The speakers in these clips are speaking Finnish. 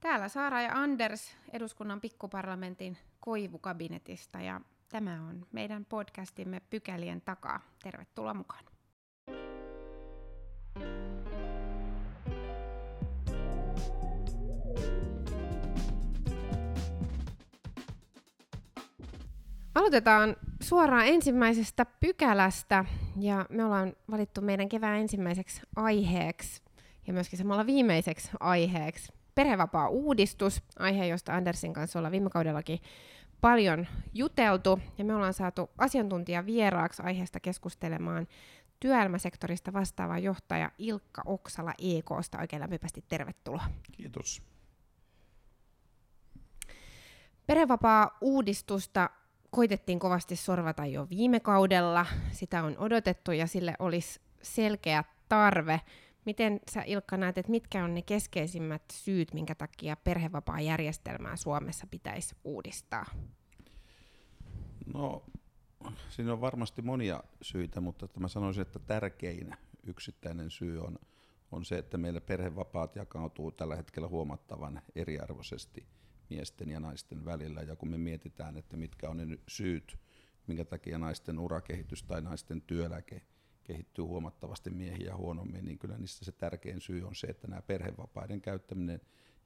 Täällä Saara ja Anders eduskunnan pikkuparlamentin koivukabinetista ja tämä on meidän podcastimme Pykälien takaa. Tervetuloa mukaan. Aloitetaan suoraan ensimmäisestä pykälästä ja me ollaan valittu meidän kevään ensimmäiseksi aiheeksi ja myöskin samalla viimeiseksi aiheeksi perhevapaa-uudistus, aihe, josta Andersin kanssa ollaan viime kaudellakin paljon juteltu, ja me ollaan saatu asiantuntija vieraaksi aiheesta keskustelemaan työelämäsektorista vastaava johtaja Ilkka Oksala EKsta. Oikein lämpimästi tervetuloa. Kiitos. Perhevapaa-uudistusta koitettiin kovasti sorvata jo viime kaudella. Sitä on odotettu ja sille olisi selkeä tarve. Miten sä Ilkka näet, että mitkä on ne keskeisimmät syyt, minkä takia perhevapaa-järjestelmää Suomessa pitäisi uudistaa? No, siinä on varmasti monia syitä, mutta että mä sanoisin, että tärkein yksittäinen syy on, on se, että meillä perhevapaat jakautuu tällä hetkellä huomattavan eriarvoisesti miesten ja naisten välillä. Ja kun me mietitään, että mitkä on ne syyt, minkä takia naisten urakehitys tai naisten työeläke kehittyy huomattavasti miehiä huonommin, niin kyllä niistä se tärkein syy on se, että nämä perhevapaiden käyttäminen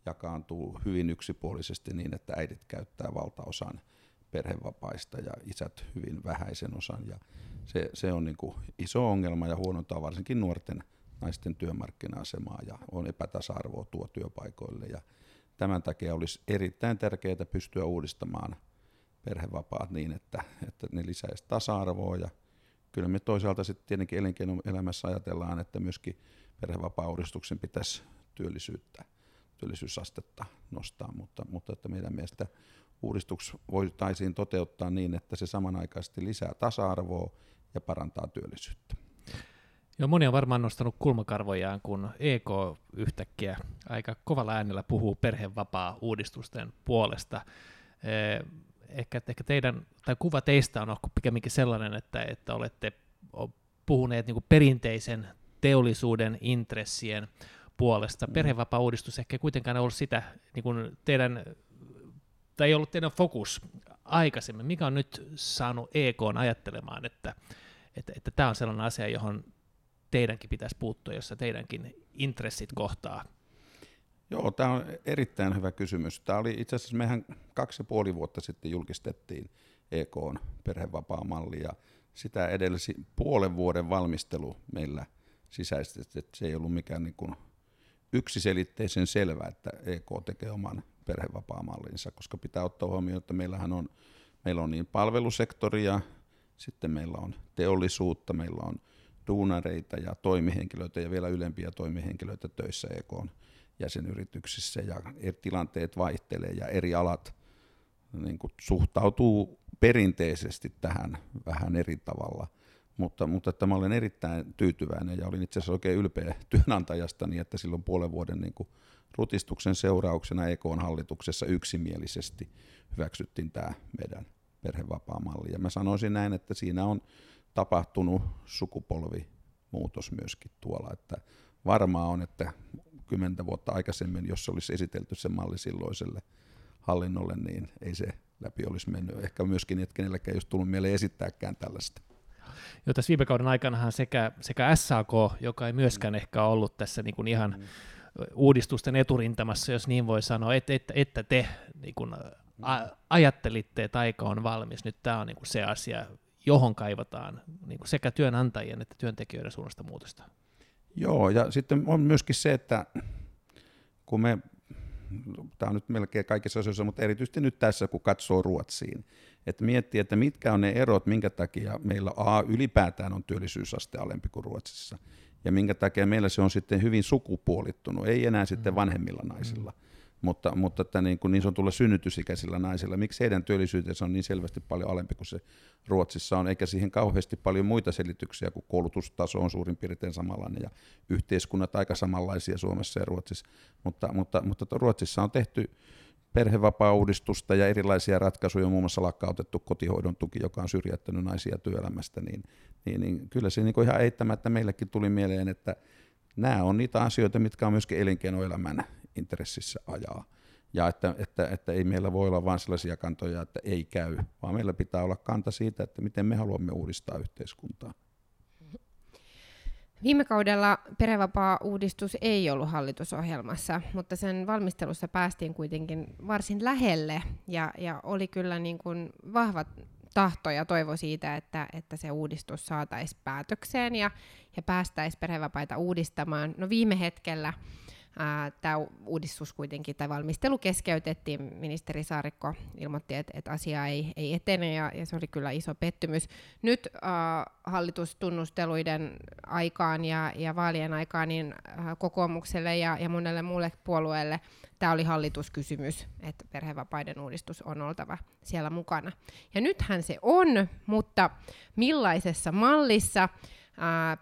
jakaantuu hyvin yksipuolisesti niin, että äidit käyttää valtaosan perhevapaista ja isät hyvin vähäisen osan. Ja se, se on niin kuin iso ongelma ja huonontaa varsinkin nuorten naisten työmarkkina-asemaa ja on epätasa-arvoa tuo työpaikoille. Ja tämän takia olisi erittäin tärkeää pystyä uudistamaan perhevapaat niin, että, että ne lisäisi tasa-arvoa ja kyllä me toisaalta sitten tietenkin elinkeinoelämässä ajatellaan, että myöskin perhevapaa-uudistuksen pitäisi työllisyyttä, työllisyysastetta nostaa, mutta, mutta että meidän mielestä uudistus voitaisiin toteuttaa niin, että se samanaikaisesti lisää tasa-arvoa ja parantaa työllisyyttä. Joo, moni on varmaan nostanut kulmakarvojaan, kun EK yhtäkkiä aika kovalla äänellä puhuu perhevapaa-uudistusten puolesta ehkä, ehkä teidän, tai kuva teistä on pikemminkin sellainen, että, että olette puhuneet niin perinteisen teollisuuden intressien puolesta. Mm. Perhevapaa-uudistus ehkä kuitenkaan ollut sitä niin kuin teidän, tai ei ollut teidän fokus aikaisemmin. Mikä on nyt saanut EK ajattelemaan, että, että, että tämä on sellainen asia, johon teidänkin pitäisi puuttua, jossa teidänkin intressit kohtaa Joo, tämä on erittäin hyvä kysymys. Tämä oli itse asiassa, mehän kaksi ja puoli vuotta sitten julkistettiin EKn perhevapaamalli ja sitä edelsi puolen vuoden valmistelu meillä sisäisesti, että se ei ollut mikään niin kuin yksiselitteisen selvä, että EK tekee oman perhevapaamallinsa, koska pitää ottaa huomioon, että meillähän on, meillä on niin palvelusektoria, sitten meillä on teollisuutta, meillä on duunareita ja toimihenkilöitä ja vielä ylempiä toimihenkilöitä töissä EKn jäsenyrityksissä ja eri tilanteet vaihtelee ja eri alat niin kuin suhtautuu perinteisesti tähän vähän eri tavalla. Mutta, mutta että mä olen erittäin tyytyväinen ja olin itse asiassa oikein ylpeä työnantajastani, että silloin puolen vuoden niin kuin rutistuksen seurauksena EKn hallituksessa yksimielisesti hyväksyttiin tämä meidän perhevapaamalli. Ja mä sanoisin näin, että siinä on tapahtunut sukupolvimuutos myöskin tuolla, että varmaa on, että kymmentä vuotta aikaisemmin, jos se olisi esitelty se malli silloiselle hallinnolle, niin ei se läpi olisi mennyt. Ehkä myöskin, että kenelläkään ei olisi tullut mieleen esittääkään tällaista. Jo tässä viime kauden aikanahan sekä, sekä SAK, joka ei myöskään mm. ehkä ollut tässä niin kuin ihan mm. uudistusten eturintamassa, jos niin voi sanoa, että, että, että te niin kuin, a, ajattelitte, että aika on valmis, nyt tämä on niin kuin se asia, johon kaivataan niin kuin sekä työnantajien että työntekijöiden suunnasta muutosta. Joo, ja sitten on myöskin se, että kun me, tämä on nyt melkein kaikissa asioissa, mutta erityisesti nyt tässä, kun katsoo Ruotsiin, että miettii, että mitkä on ne erot, minkä takia meillä A ylipäätään on työllisyysaste alempi kuin Ruotsissa, ja minkä takia meillä se on sitten hyvin sukupuolittunut, ei enää sitten mm. vanhemmilla naisilla. Mm mutta, mutta että niin, kuin niin sanotulla synnytysikäisillä naisilla, miksi heidän työllisyytensä on niin selvästi paljon alempi kuin se Ruotsissa on, eikä siihen kauheasti paljon muita selityksiä, kun koulutustaso on suurin piirtein samanlainen ja yhteiskunnat aika samanlaisia Suomessa ja Ruotsissa, mutta, mutta, mutta Ruotsissa on tehty perhevapaa-uudistusta ja erilaisia ratkaisuja, muun muassa lakkautettu kotihoidon tuki, joka on syrjäyttänyt naisia työelämästä, niin, niin, niin kyllä se niin kuin ihan eittämättä meillekin tuli mieleen, että nämä on niitä asioita, mitkä on myöskin elinkeinoelämän intressissä ajaa. ja että, että, että ei meillä voi olla vain sellaisia kantoja, että ei käy, vaan meillä pitää olla kanta siitä, että miten me haluamme uudistaa yhteiskuntaa. Viime kaudella perhevapaa-uudistus ei ollut hallitusohjelmassa, mutta sen valmistelussa päästiin kuitenkin varsin lähelle ja, ja oli kyllä niin kuin vahva tahto ja toivo siitä, että, että se uudistus saataisiin päätökseen ja, ja päästäisiin perhevapaita uudistamaan. No viime hetkellä Tämä uudistus kuitenkin, tai valmistelu keskeytettiin. Ministeri Saarikko ilmoitti, että, että asia ei, ei etene, ja, ja se oli kyllä iso pettymys. Nyt äh, hallitustunnusteluiden aikaan ja, ja vaalien aikaan niin äh, kokoomukselle ja, ja monelle muulle puolueelle tämä oli hallituskysymys, että perhevapaiden uudistus on oltava siellä mukana. Ja nythän se on, mutta millaisessa mallissa?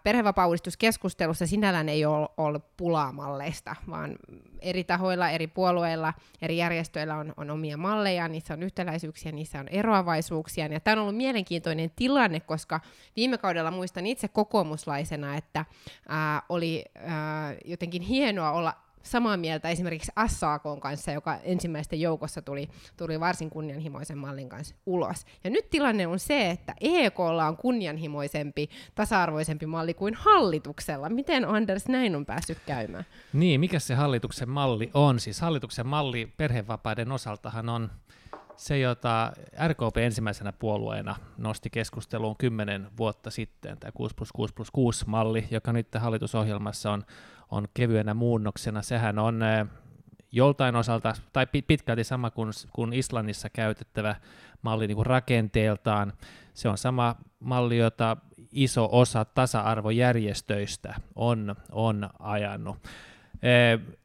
Perhevapaa-uudistuskeskustelussa sinällään ei ole ollut pulaa malleista, vaan eri tahoilla, eri puolueilla, eri järjestöillä on, on omia malleja, niissä on yhtäläisyyksiä, niissä on eroavaisuuksia. Ja tämä on ollut mielenkiintoinen tilanne, koska viime kaudella muistan itse kokoomuslaisena, että ää, oli ää, jotenkin hienoa olla samaa mieltä esimerkiksi SAK kanssa, joka ensimmäisten joukossa tuli, tuli varsin kunnianhimoisen mallin kanssa ulos. Ja nyt tilanne on se, että EKlla on kunnianhimoisempi, tasa-arvoisempi malli kuin hallituksella. Miten Anders näin on päässyt käymään? Niin, mikä se hallituksen malli on? Siis hallituksen malli perhevapaiden osaltahan on se, jota RKP ensimmäisenä puolueena nosti keskusteluun kymmenen vuotta sitten, tämä 6 plus 6 plus 6 malli, joka nyt hallitusohjelmassa on, on kevyenä muunnoksena. Sehän on joltain osalta, tai pitkälti sama kuin, kuin Islannissa käytettävä malli niin kuin rakenteeltaan. Se on sama malli, jota iso osa tasa-arvojärjestöistä on, on ajanut.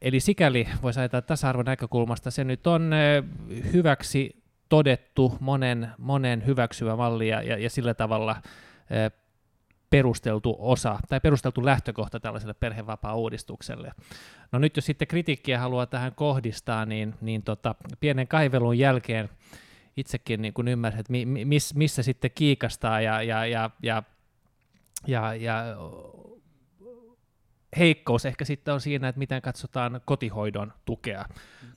Eli sikäli voisi ajatella tasa-arvon näkökulmasta, se nyt on hyväksi todettu monen, monen hyväksyvä malli ja, ja, ja sillä tavalla perusteltu osa tai perusteltu lähtökohta tällaiselle perhevapaa-uudistukselle. No nyt jos sitten kritiikkiä haluaa tähän kohdistaa, niin, niin tota, pienen kaivelun jälkeen itsekin niin kun ymmärsin, että mi, miss, missä sitten kiikastaa ja, ja, ja, ja, ja, ja heikkous ehkä sitten on siinä, että miten katsotaan kotihoidon tukea,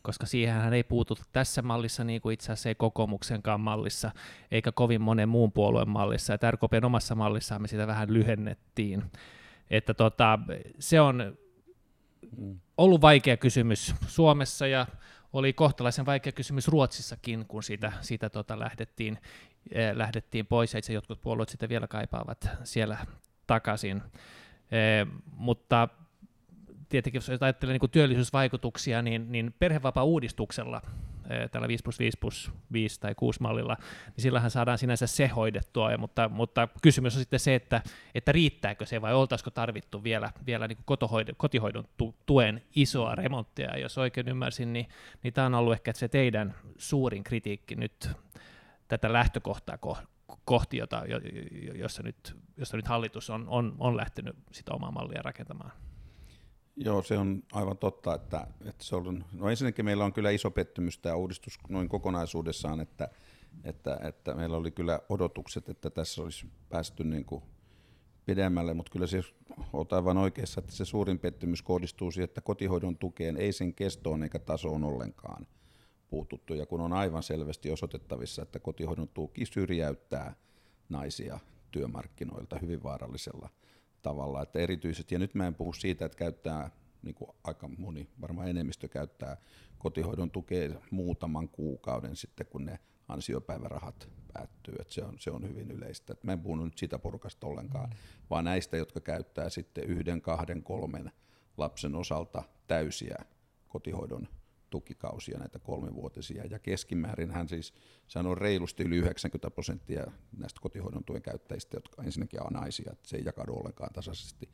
koska siihen ei puutu tässä mallissa niin kuin itse asiassa ei kokoomuksenkaan mallissa, eikä kovin monen muun puolueen mallissa, että RKPn omassa mallissa me sitä vähän lyhennettiin. Että tota, se on ollut vaikea kysymys Suomessa ja oli kohtalaisen vaikea kysymys Ruotsissakin, kun siitä, siitä tota lähdettiin, eh, lähdettiin pois, ja itse jotkut puolueet sitä vielä kaipaavat siellä takaisin. Eh, mutta tietenkin jos ajattelee niin työllisyysvaikutuksia, niin, niin perhevapaa-uudistuksella, eh, tällä 5 plus 5 plus 5 tai 6 mallilla, niin sillähän saadaan sinänsä se hoidettua, ja, mutta, mutta kysymys on sitten se, että, että riittääkö se vai oltaisiko tarvittu vielä, vielä niin kotihoidon, kotihoidon tuen isoa remonttia, jos oikein ymmärsin, niin, niin tämä on ollut ehkä se teidän suurin kritiikki nyt tätä lähtökohtaa kohti, jota, jossa, nyt, jossa nyt hallitus on, on, on lähtenyt sitä omaa mallia rakentamaan. Joo, se on aivan totta, että, että se on, no ensinnäkin meillä on kyllä iso pettymys tämä uudistus noin kokonaisuudessaan, että, että, että meillä oli kyllä odotukset, että tässä olisi päästy niin kuin pidemmälle, mutta kyllä se olet aivan oikeassa, että se suurin pettymys kohdistuu siihen, että kotihoidon tukeen ei sen kestoon eikä tasoon ollenkaan – puututtu, ja kun on aivan selvästi osoitettavissa, että kotihoidon tuki syrjäyttää naisia työmarkkinoilta hyvin vaarallisella tavalla, että erityisesti, ja nyt mä en puhu siitä, että käyttää, niin kuin aika moni, varmaan enemmistö käyttää kotihoidon tukea muutaman kuukauden sitten, kun ne ansiopäivärahat päättyy, että se on, se on hyvin yleistä. Et mä en puhu nyt sitä porukasta ollenkaan, mm. vaan näistä, jotka käyttää sitten yhden, kahden, kolmen lapsen osalta täysiä kotihoidon tukikausia, näitä kolmivuotisia, ja keskimäärin hän siis, on reilusti yli 90 prosenttia näistä kotihoidon tuen käyttäjistä, jotka ensinnäkin on naisia, että se ei jakaudu ollenkaan tasaisesti.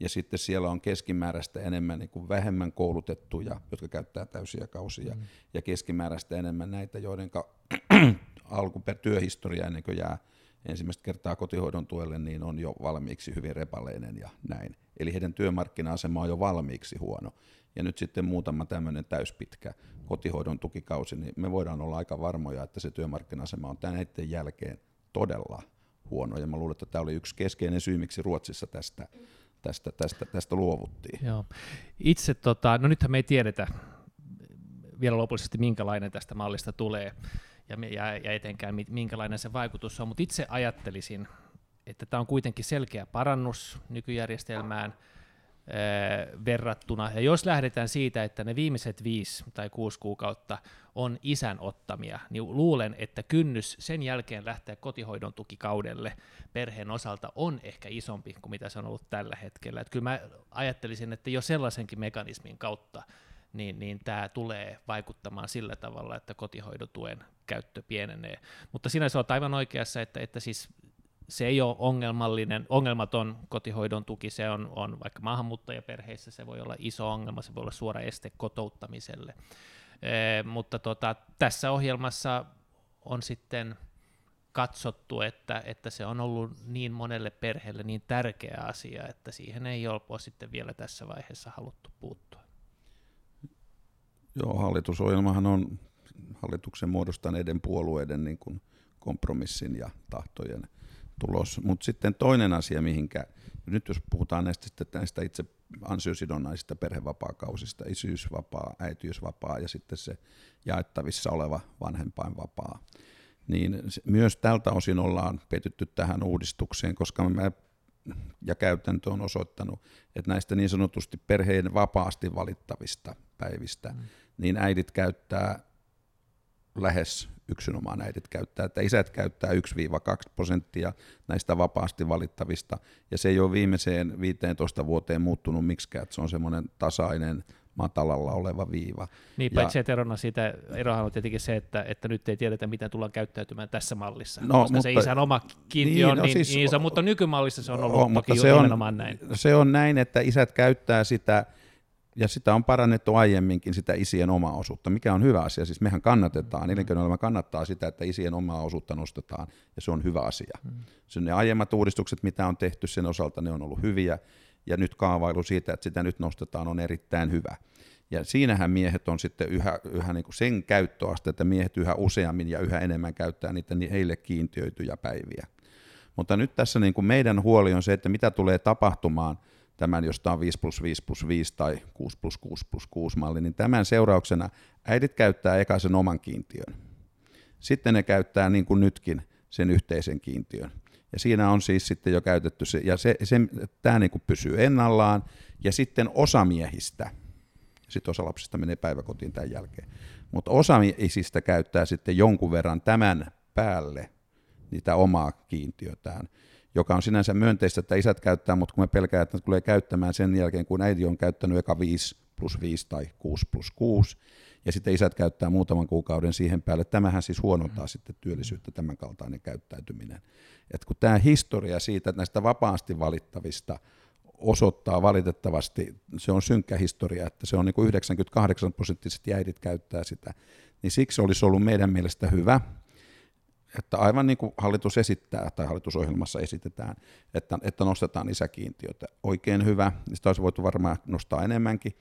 Ja sitten siellä on keskimääräistä enemmän niin kuin vähemmän koulutettuja, jotka käyttää täysiä kausia, mm. ja keskimääräistä enemmän näitä, joiden alkuper työhistoria ennen kuin jää ensimmäistä kertaa kotihoidon tuelle, niin on jo valmiiksi hyvin repaleinen ja näin. Eli heidän työmarkkina-asema on jo valmiiksi huono ja nyt sitten muutama tämmöinen täyspitkä kotihoidon tukikausi, niin me voidaan olla aika varmoja, että se työmarkkina-asema on tämän jälkeen todella huono. Ja mä luulen, että tämä oli yksi keskeinen syy, miksi Ruotsissa tästä, tästä, tästä, tästä luovuttiin. Joo. Itse, tota, no nythän me ei tiedetä vielä lopullisesti, minkälainen tästä mallista tulee ja, ja, ja etenkään minkälainen se vaikutus on, mutta itse ajattelisin, että tämä on kuitenkin selkeä parannus nykyjärjestelmään, verrattuna. Ja jos lähdetään siitä, että ne viimeiset viisi tai kuusi kuukautta on isän ottamia, niin luulen, että kynnys sen jälkeen lähteä kotihoidon tukikaudelle perheen osalta on ehkä isompi kuin mitä se on ollut tällä hetkellä. Että kyllä mä ajattelisin, että jo sellaisenkin mekanismin kautta niin, niin tämä tulee vaikuttamaan sillä tavalla, että kotihoidotuen käyttö pienenee. Mutta sinä olet aivan oikeassa, että, että siis se ei ole ongelmallinen, ongelmaton kotihoidon tuki, se on, on vaikka maahanmuuttajaperheissä, se voi olla iso ongelma, se voi olla suora este kotouttamiselle. E, mutta tota, tässä ohjelmassa on sitten katsottu, että, että se on ollut niin monelle perheelle niin tärkeä asia, että siihen ei ole sitten vielä tässä vaiheessa haluttu puuttua. Joo, hallitusohjelmahan on hallituksen muodostaneiden puolueiden niin kuin kompromissin ja tahtojen tulos. Mutta sitten toinen asia, mihinkä, nyt jos puhutaan näistä, näistä itse ansiosidonnaisista perhevapaakausista, isyysvapaa, äitiysvapaa ja sitten se jaettavissa oleva vanhempainvapaa, niin myös tältä osin ollaan petytty tähän uudistukseen, koska me ja käytäntö on osoittanut, että näistä niin sanotusti perheen vapaasti valittavista päivistä, mm. niin äidit käyttää lähes yksinomaan äidit käyttää, että isät käyttää 1-2 prosenttia näistä vapaasti valittavista, ja se ei ole viimeiseen 15 vuoteen muuttunut miksikään, että se on semmoinen tasainen, matalalla oleva viiva. Niin, paitsi että erona siitä, erohan on tietenkin se, että, että nyt ei tiedetä, miten tullaan käyttäytymään tässä mallissa, no, koska mutta, se isän oma kiintiö niin, on no, niin, siis, niin iso, mutta nykymallissa se on ollut on, toki se on, näin. Se on näin, että isät käyttää sitä ja sitä on parannettu aiemminkin, sitä isien omaa osuutta, mikä on hyvä asia. Siis mehän kannatetaan, elinkeinoelämä kannattaa sitä, että isien omaa osuutta nostetaan, ja se on hyvä asia. Mm. Se ne aiemmat uudistukset, mitä on tehty sen osalta, ne on ollut hyviä, ja nyt kaavailu siitä, että sitä nyt nostetaan, on erittäin hyvä. Ja siinähän miehet on sitten yhä, yhä niin kuin sen käyttöaste, että miehet yhä useammin ja yhä enemmän käyttää niitä heille kiintiöityjä päiviä. Mutta nyt tässä niin kuin meidän huoli on se, että mitä tulee tapahtumaan – tämän, josta on 5 plus 5 plus 5 tai 6 plus 6 plus 6 malli, niin tämän seurauksena äidit käyttää eka sen oman kiintiön. Sitten ne käyttää niin kuin nytkin sen yhteisen kiintiön. Ja siinä on siis sitten jo käytetty se, ja se, se, tämä niin kuin pysyy ennallaan, ja sitten osa miehistä, sitten osa lapsista menee päiväkotiin tämän jälkeen, mutta osa isistä käyttää sitten jonkun verran tämän päälle niitä omaa kiintiötään joka on sinänsä myönteistä, että isät käyttää, mutta kun me pelkää, että ne tulee käyttämään sen jälkeen, kun äiti on käyttänyt eka 5 plus 5 tai 6 plus 6, ja sitten isät käyttää muutaman kuukauden siihen päälle. Tämähän siis huonontaa sitten työllisyyttä, tämän kaltainen käyttäytyminen. Et kun tämä historia siitä, että näistä vapaasti valittavista osoittaa valitettavasti, se on synkkä historia, että se on niin kuin 98 prosenttisesti äidit käyttää sitä, niin siksi olisi ollut meidän mielestä hyvä, että aivan niin kuin hallitus esittää tai hallitusohjelmassa esitetään, että, että nostetaan isäkiintiötä. Oikein hyvä, sitä olisi voitu varmaan nostaa enemmänkin,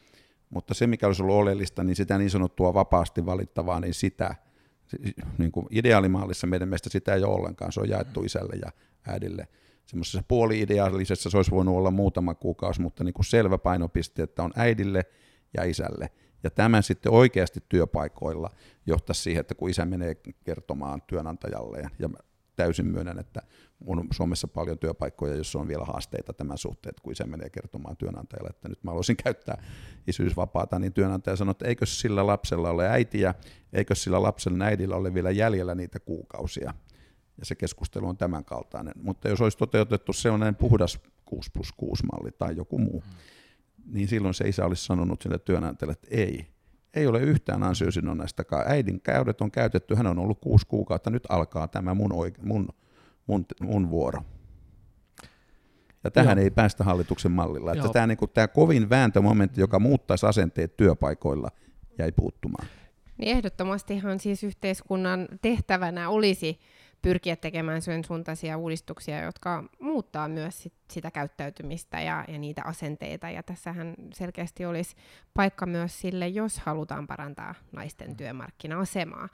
mutta se mikä olisi ollut oleellista, niin sitä niin sanottua vapaasti valittavaa, niin sitä niin kuin ideaalimallissa meidän mielestä sitä ei ole ollenkaan, se on jaettu isälle ja äidille. Semmoisessa puoli-ideaalisessa se olisi voinut olla muutama kuukausi, mutta niin kuin selvä painopiste, että on äidille ja isälle. Ja tämä sitten oikeasti työpaikoilla johtaisi siihen, että kun isä menee kertomaan työnantajalle, ja täysin myönnän, että on Suomessa paljon työpaikkoja, joissa on vielä haasteita tämän suhteen, että kun isä menee kertomaan työnantajalle, että nyt mä haluaisin käyttää isyysvapaata, niin työnantaja sanoo, että eikö sillä lapsella ole äitiä, eikö sillä lapsella äidillä ole vielä jäljellä niitä kuukausia. Ja se keskustelu on tämän kaltainen. Mutta jos olisi toteutettu sellainen puhdas 6 plus 6 malli tai joku muu, mm niin silloin se isä olisi sanonut sille työnantajalle, että ei, ei ole yhtään ansiosidonnaistakaan. Äidin käydet on käytetty, hän on ollut kuusi kuukautta, nyt alkaa tämä mun, oike- mun, mun, mun vuoro. Ja tähän Joo. ei päästä hallituksen mallilla. Että tämä, niin kuin, tämä kovin vääntömomentti, joka muuttaisi asenteet työpaikoilla, jäi puuttumaan. Niin ehdottomastihan siis yhteiskunnan tehtävänä olisi pyrkiä tekemään sen suuntaisia uudistuksia, jotka muuttaa myös sit sitä käyttäytymistä ja, ja niitä asenteita. Ja tässähän selkeästi olisi paikka myös sille, jos halutaan parantaa naisten työmarkkina-asemaa.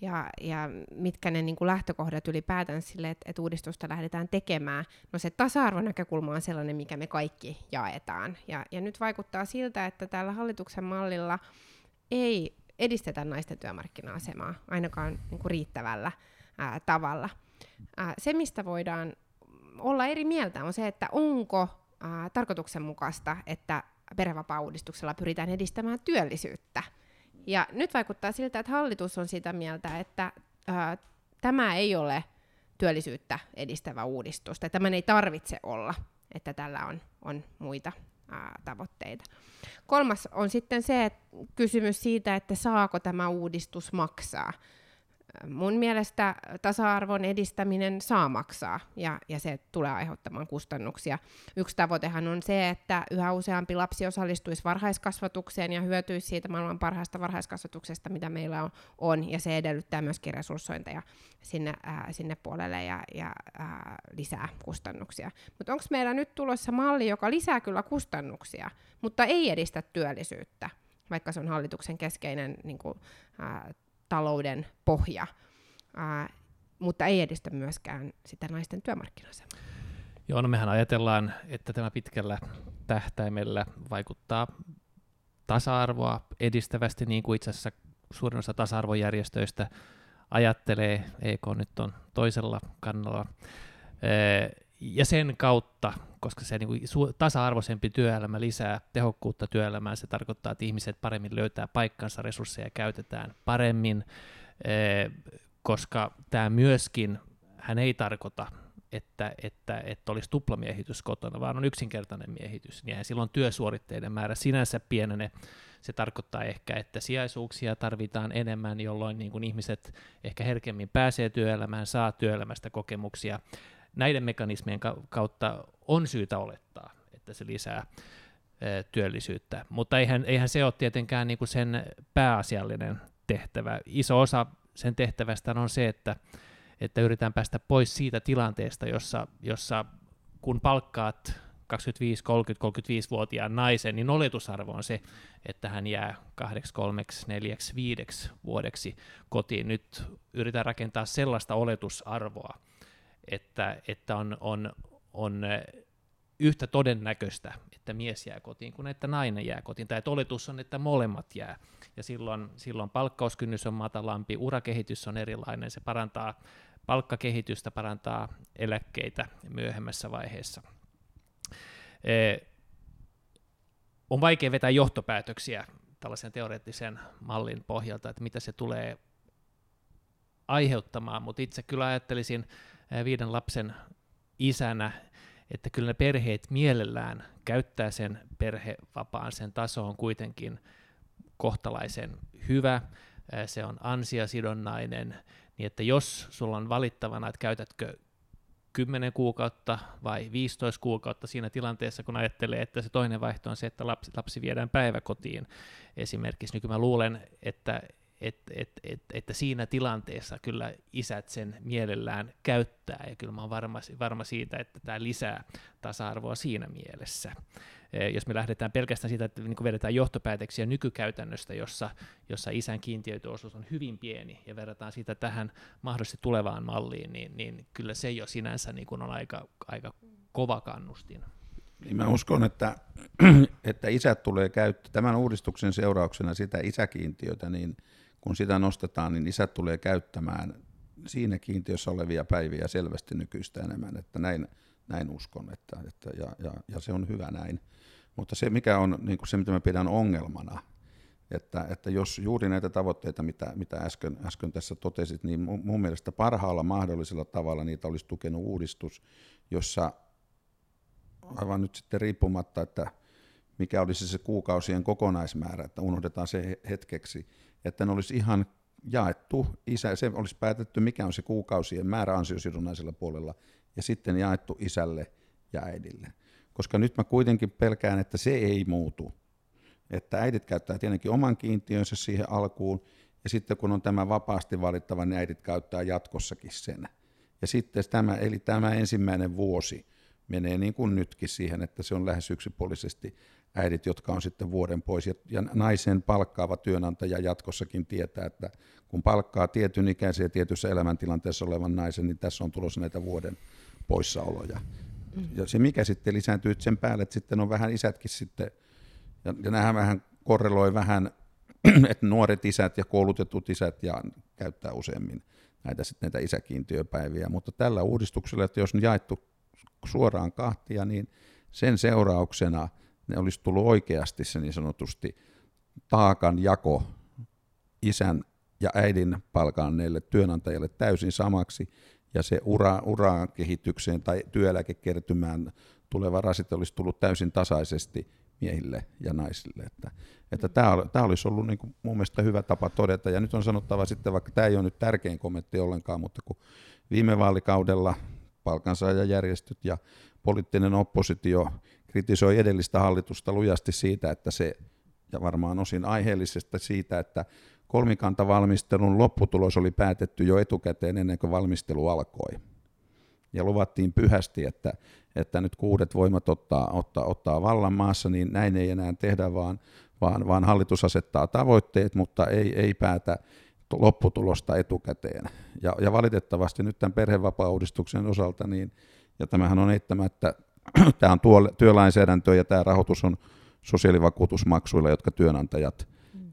Ja, ja mitkä ne niin kuin lähtökohdat ylipäätään sille, että, että uudistusta lähdetään tekemään. No se tasa-arvonäkökulma on sellainen, mikä me kaikki jaetaan. Ja, ja nyt vaikuttaa siltä, että tällä hallituksen mallilla ei edistetä naisten työmarkkina-asemaa ainakaan niin kuin riittävällä ää, tavalla. Ää, se, mistä voidaan olla eri mieltä, on se, että onko ää, tarkoituksenmukaista, että perhevapaa-uudistuksella pyritään edistämään työllisyyttä. Ja nyt vaikuttaa siltä, että hallitus on sitä mieltä, että ää, tämä ei ole työllisyyttä edistävä uudistus, että tämän ei tarvitse olla, että tällä on, on muita ää, tavoitteita. Kolmas on sitten se että kysymys siitä, että saako tämä uudistus maksaa. Mun mielestä tasa-arvon edistäminen saa maksaa ja, ja se tulee aiheuttamaan kustannuksia. Yksi tavoitehan on se, että yhä useampi lapsi osallistuisi varhaiskasvatukseen ja hyötyisi siitä maailman parhaasta varhaiskasvatuksesta, mitä meillä on, on ja se edellyttää myöskin resurssointeja sinne, ää, sinne puolelle ja, ja ää, lisää kustannuksia. Mutta onko meillä nyt tulossa malli, joka lisää kyllä kustannuksia, mutta ei edistä työllisyyttä, vaikka se on hallituksen keskeinen niin kuin, ää, talouden pohja, ää, mutta ei edistä myöskään sitä naisten työmarkkinasemaa. Joo, no mehän ajatellaan, että tämä pitkällä tähtäimellä vaikuttaa tasa-arvoa edistävästi, niin kuin itse asiassa suurin osa tasa-arvojärjestöistä ajattelee. EK nyt on toisella kannalla. Ja sen kautta, koska se niin tasa-arvoisempi työelämä lisää tehokkuutta työelämään, se tarkoittaa, että ihmiset paremmin löytää paikkansa, resursseja käytetään paremmin, koska tämä myöskin, hän ei tarkoita, että, että, että olisi tuplamiehitys kotona, vaan on yksinkertainen miehitys, niin silloin työsuoritteiden määrä sinänsä pienene. Se tarkoittaa ehkä, että sijaisuuksia tarvitaan enemmän, jolloin niin kuin ihmiset ehkä herkemmin pääsee työelämään, saa työelämästä kokemuksia, näiden mekanismien kautta on syytä olettaa, että se lisää työllisyyttä. Mutta eihän, eihän se ole tietenkään niin kuin sen pääasiallinen tehtävä. Iso osa sen tehtävästä on se, että, että yritetään päästä pois siitä tilanteesta, jossa, jossa kun palkkaat 25, 30, 35-vuotiaan naisen, niin oletusarvo on se, että hän jää kahdeksi, kolmeksi, neljäksi, viideksi vuodeksi kotiin. Nyt yritetään rakentaa sellaista oletusarvoa, että, että on, on, on yhtä todennäköistä, että mies jää kotiin kuin että nainen jää kotiin, tai että oletus on, että molemmat jää, ja silloin, silloin palkkauskynnys on matalampi, urakehitys on erilainen, se parantaa palkkakehitystä, parantaa eläkkeitä myöhemmässä vaiheessa. On vaikea vetää johtopäätöksiä tällaisen teoreettisen mallin pohjalta, että mitä se tulee aiheuttamaan, mutta itse kyllä ajattelisin viiden lapsen isänä, että kyllä ne perheet mielellään käyttää sen perhevapaan, sen taso on kuitenkin kohtalaisen hyvä, se on ansiasidonnainen, niin että jos sulla on valittavana, että käytätkö 10 kuukautta vai 15 kuukautta siinä tilanteessa, kun ajattelee, että se toinen vaihtoehto on se, että lapsi, lapsi viedään päiväkotiin. Esimerkiksi, niin kyllä mä luulen, että, et, et, et, että siinä tilanteessa kyllä isät sen mielellään käyttää, ja kyllä mä oon varma, varma siitä, että tämä lisää tasa-arvoa siinä mielessä. Jos me lähdetään pelkästään siitä, että niin vedetään johtopäätöksiä nykykäytännöstä, jossa, jossa isän kiintiöityosuus on hyvin pieni, ja verrataan sitä tähän mahdollisesti tulevaan malliin, niin, niin kyllä se jo sinänsä niin kuin on aika, aika kova kannustin. Niin mä uskon, että, että isät tulee käyttää tämän uudistuksen seurauksena sitä isäkiintiötä, niin – kun sitä nostetaan, niin isät tulee käyttämään siinä kiintiössä olevia päiviä selvästi nykyistä enemmän, että näin, näin uskon, että, että ja, ja, ja, se on hyvä näin. Mutta se, mikä on niin kuin se, mitä mä pidän ongelmana, että, että jos juuri näitä tavoitteita, mitä, mitä äsken, äsken tässä totesit, niin mun, mun mielestä parhaalla mahdollisella tavalla niitä olisi tukenut uudistus, jossa aivan nyt sitten riippumatta, että mikä olisi se kuukausien kokonaismäärä, että unohdetaan se hetkeksi, että ne olisi ihan jaettu, isä, se olisi päätetty, mikä on se kuukausien määrä ansiosidonnaisella puolella, ja sitten jaettu isälle ja äidille. Koska nyt mä kuitenkin pelkään, että se ei muutu. Että äidit käyttää tietenkin oman kiintiönsä siihen alkuun, ja sitten kun on tämä vapaasti valittava, niin äidit käyttää jatkossakin sen. Ja sitten tämä, eli tämä ensimmäinen vuosi menee niin kuin nytkin siihen, että se on lähes yksipuolisesti äidit, jotka on sitten vuoden pois. Ja, ja naisen palkkaava työnantaja jatkossakin tietää, että kun palkkaa tietyn ikäisen ja tietyssä elämäntilanteessa olevan naisen, niin tässä on tulossa näitä vuoden poissaoloja. Mm. Ja se mikä sitten lisääntyy sen päälle, että sitten on vähän isätkin sitten, ja, ja nämähän vähän korreloi vähän että nuoret isät ja koulutetut isät ja käyttää useammin näitä, sit näitä isäkiintiöpäiviä, mutta tällä uudistuksella, että jos on jaettu suoraan kahtia, niin sen seurauksena ne olisi tullut oikeasti se niin sanotusti taakan jako isän ja äidin palkanneille työnantajille täysin samaksi, ja se ura, uraan kehitykseen tai työeläkekertymään tuleva rasite olisi tullut täysin tasaisesti miehille ja naisille. Että, että tämä, tämä olisi ollut niin kuin mun mielestä hyvä tapa todeta. Ja nyt on sanottava sitten, vaikka tämä ei ole nyt tärkein kommentti ollenkaan, mutta kun viime vaalikaudella palkansaajajärjestöt ja poliittinen oppositio kritisoi edellistä hallitusta lujasti siitä, että se, ja varmaan osin aiheellisesti siitä, että kolmikantavalmistelun lopputulos oli päätetty jo etukäteen ennen kuin valmistelu alkoi. Ja luvattiin pyhästi, että, että nyt kuudet voimat ottaa, ottaa, ottaa vallan maassa, niin näin ei enää tehdä, vaan, vaan, vaan hallitus asettaa tavoitteet, mutta ei, ei päätä lopputulosta etukäteen. Ja, ja valitettavasti nyt tämän perhevapaa-uudistuksen osalta, niin, ja tämähän on eittämättä, tämä on tuo, työlainsäädäntö ja tämä rahoitus on sosiaalivakuutusmaksuilla, jotka työnantajat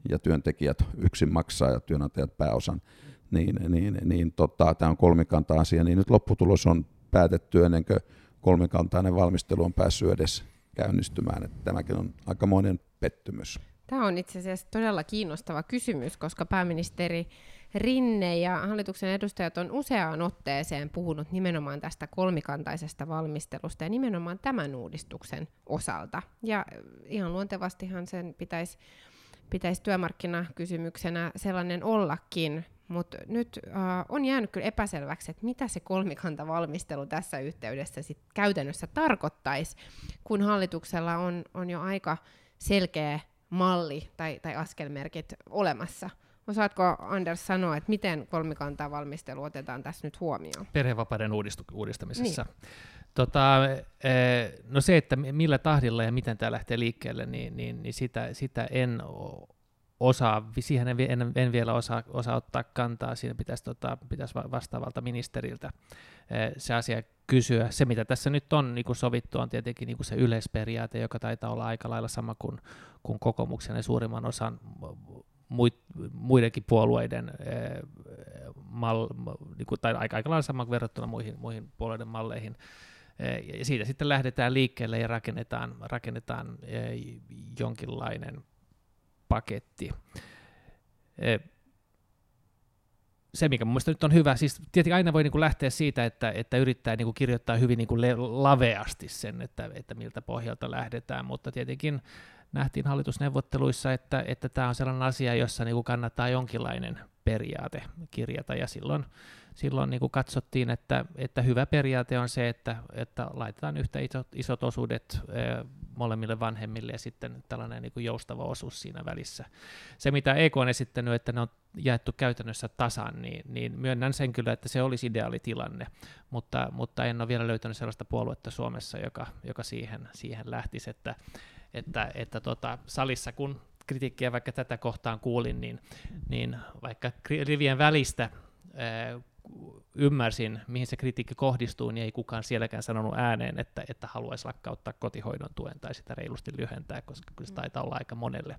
ja työntekijät yksin maksaa ja työnantajat pääosan, niin, niin, niin tota, tämä on kolmikanta-asia, niin nyt lopputulos on päätetty ennen kuin kolmikantainen valmistelu on päässyt edes käynnistymään. Että tämäkin on aikamoinen pettymys. Tämä on itse asiassa todella kiinnostava kysymys, koska pääministeri Rinne ja hallituksen edustajat on useaan otteeseen puhunut nimenomaan tästä kolmikantaisesta valmistelusta ja nimenomaan tämän uudistuksen osalta. Ja ihan luontevastihan sen pitäisi pitäisi työmarkkinakysymyksenä sellainen ollakin, mutta nyt äh, on jäänyt kyllä epäselväksi, että mitä se kolmikantavalmistelu tässä yhteydessä sit käytännössä tarkoittaisi, kun hallituksella on, on jo aika selkeä malli tai, tai askelmerkit olemassa. Osaatko Anders sanoa, että miten kolmikantavalmistelu otetaan tässä nyt huomioon? Perhevapaiden uudistamisessa. Niin. Tota, eh, no se, että millä tahdilla ja miten tämä lähtee liikkeelle, niin, niin, niin sitä, sitä en osaa, siihen en, en, en vielä osaa, osaa ottaa kantaa, siinä pitäisi, tota, pitäisi vastaavalta ministeriltä eh, se asia kysyä. Se, mitä tässä nyt on niin kuin sovittu, on tietenkin niin kuin se yleisperiaate, joka taitaa olla aika lailla sama kuin, kuin kokoomuksen ja suurimman osan muidenkin puolueiden eh, mal, niin kuin, tai aika, aika lailla sama verrattuna muihin, muihin puolueiden malleihin. Ja siitä sitten lähdetään liikkeelle ja rakennetaan, rakennetaan jonkinlainen paketti. Se, mikä mun mielestä nyt on hyvä, siis tietenkin aina voi niin kuin lähteä siitä, että, että yrittää niin kuin kirjoittaa hyvin niin kuin laveasti sen, että, että miltä pohjalta lähdetään, mutta tietenkin nähtiin hallitusneuvotteluissa, että, että tämä on sellainen asia, jossa niin kuin kannattaa jonkinlainen periaate kirjata, ja silloin silloin niin kuin katsottiin, että, että hyvä periaate on se, että, että laitetaan yhtä isot, isot osuudet molemmille vanhemmille ja sitten tällainen niin kuin joustava osuus siinä välissä. Se, mitä EK on esittänyt, että ne on jaettu käytännössä tasan, niin, niin myönnän sen kyllä, että se olisi ideaalitilanne, mutta, mutta en ole vielä löytänyt sellaista puoluetta Suomessa, joka, joka siihen, siihen lähtisi, että, että, että tota, salissa kun kritiikkiä vaikka tätä kohtaan kuulin, niin, niin vaikka rivien välistä ymmärsin, mihin se kritiikki kohdistuu, niin ei kukaan sielläkään sanonut ääneen, että, että haluaisi lakkauttaa kotihoidon tuen tai sitä reilusti lyhentää, koska kyllä se mm. taitaa olla aika monelle,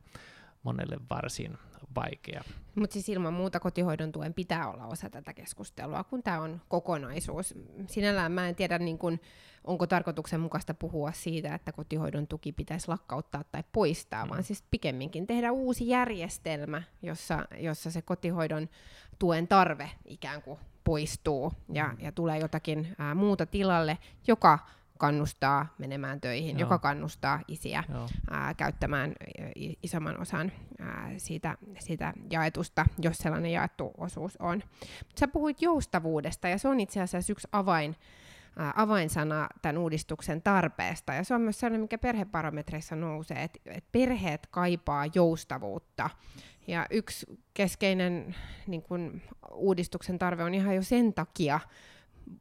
monelle varsin vaikea. Mutta siis ilman muuta kotihoidon tuen pitää olla osa tätä keskustelua, kun tämä on kokonaisuus. Sinällään mä en tiedä, niin kun, onko tarkoituksenmukaista puhua siitä, että kotihoidon tuki pitäisi lakkauttaa tai poistaa, mm. vaan siis pikemminkin tehdä uusi järjestelmä, jossa, jossa se kotihoidon tuen tarve ikään kuin poistuu ja, mm. ja tulee jotakin ää, muuta tilalle, joka kannustaa menemään töihin, Joo. joka kannustaa isiä ää, käyttämään isomman osan ää, siitä, siitä jaetusta, jos sellainen jaettu osuus on. Mut sä puhuit joustavuudesta, ja se on itse asiassa yksi avain, ää, avainsana tämän uudistuksen tarpeesta, ja se on myös sellainen, mikä perhebarometreissa nousee, että et perheet kaipaa joustavuutta, ja yksi keskeinen niin kun, uudistuksen tarve on ihan jo sen takia,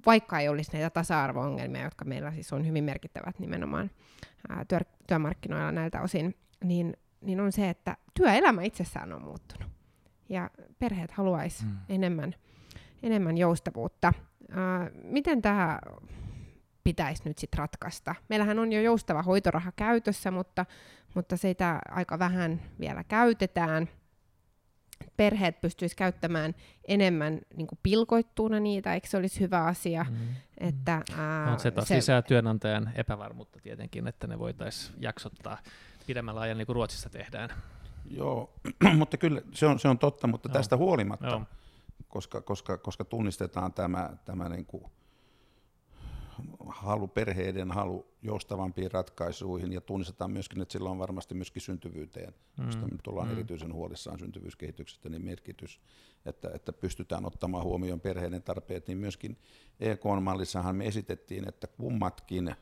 vaikka ei olisi näitä tasa-arvo-ongelmia, jotka meillä siis on hyvin merkittävät nimenomaan ää, työ, työmarkkinoilla näiltä osin, niin, niin on se, että työelämä itsessään on muuttunut. Ja perheet haluaisi mm. enemmän, enemmän joustavuutta. Ää, miten tämä pitäisi nyt sitten ratkaista? Meillähän on jo joustava hoitoraha käytössä, mutta, mutta sitä aika vähän vielä käytetään. Perheet pystyisivät käyttämään enemmän niin kuin pilkoittuuna niitä, eikö se olisi hyvä asia? Mm. Että, ää, no, se taas se... lisää työnantajan epävarmuutta tietenkin, että ne voitaisiin jaksottaa pidemmällä ajan niin kuin Ruotsissa tehdään. Joo, mutta kyllä se on, se on totta, mutta Joo. tästä huolimatta, Joo. koska, koska, koska tunnistetaan tämä, tämä niin kuin halu, perheiden halu joustavampiin ratkaisuihin ja tunnistetaan myöskin, että sillä on varmasti myöskin syntyvyyteen, mm. josta nyt ollaan mm. erityisen huolissaan syntyvyyskehityksestä, niin merkitys, että, että pystytään ottamaan huomioon perheiden tarpeet, niin myöskin EK-mallissahan me esitettiin, että kummatkin,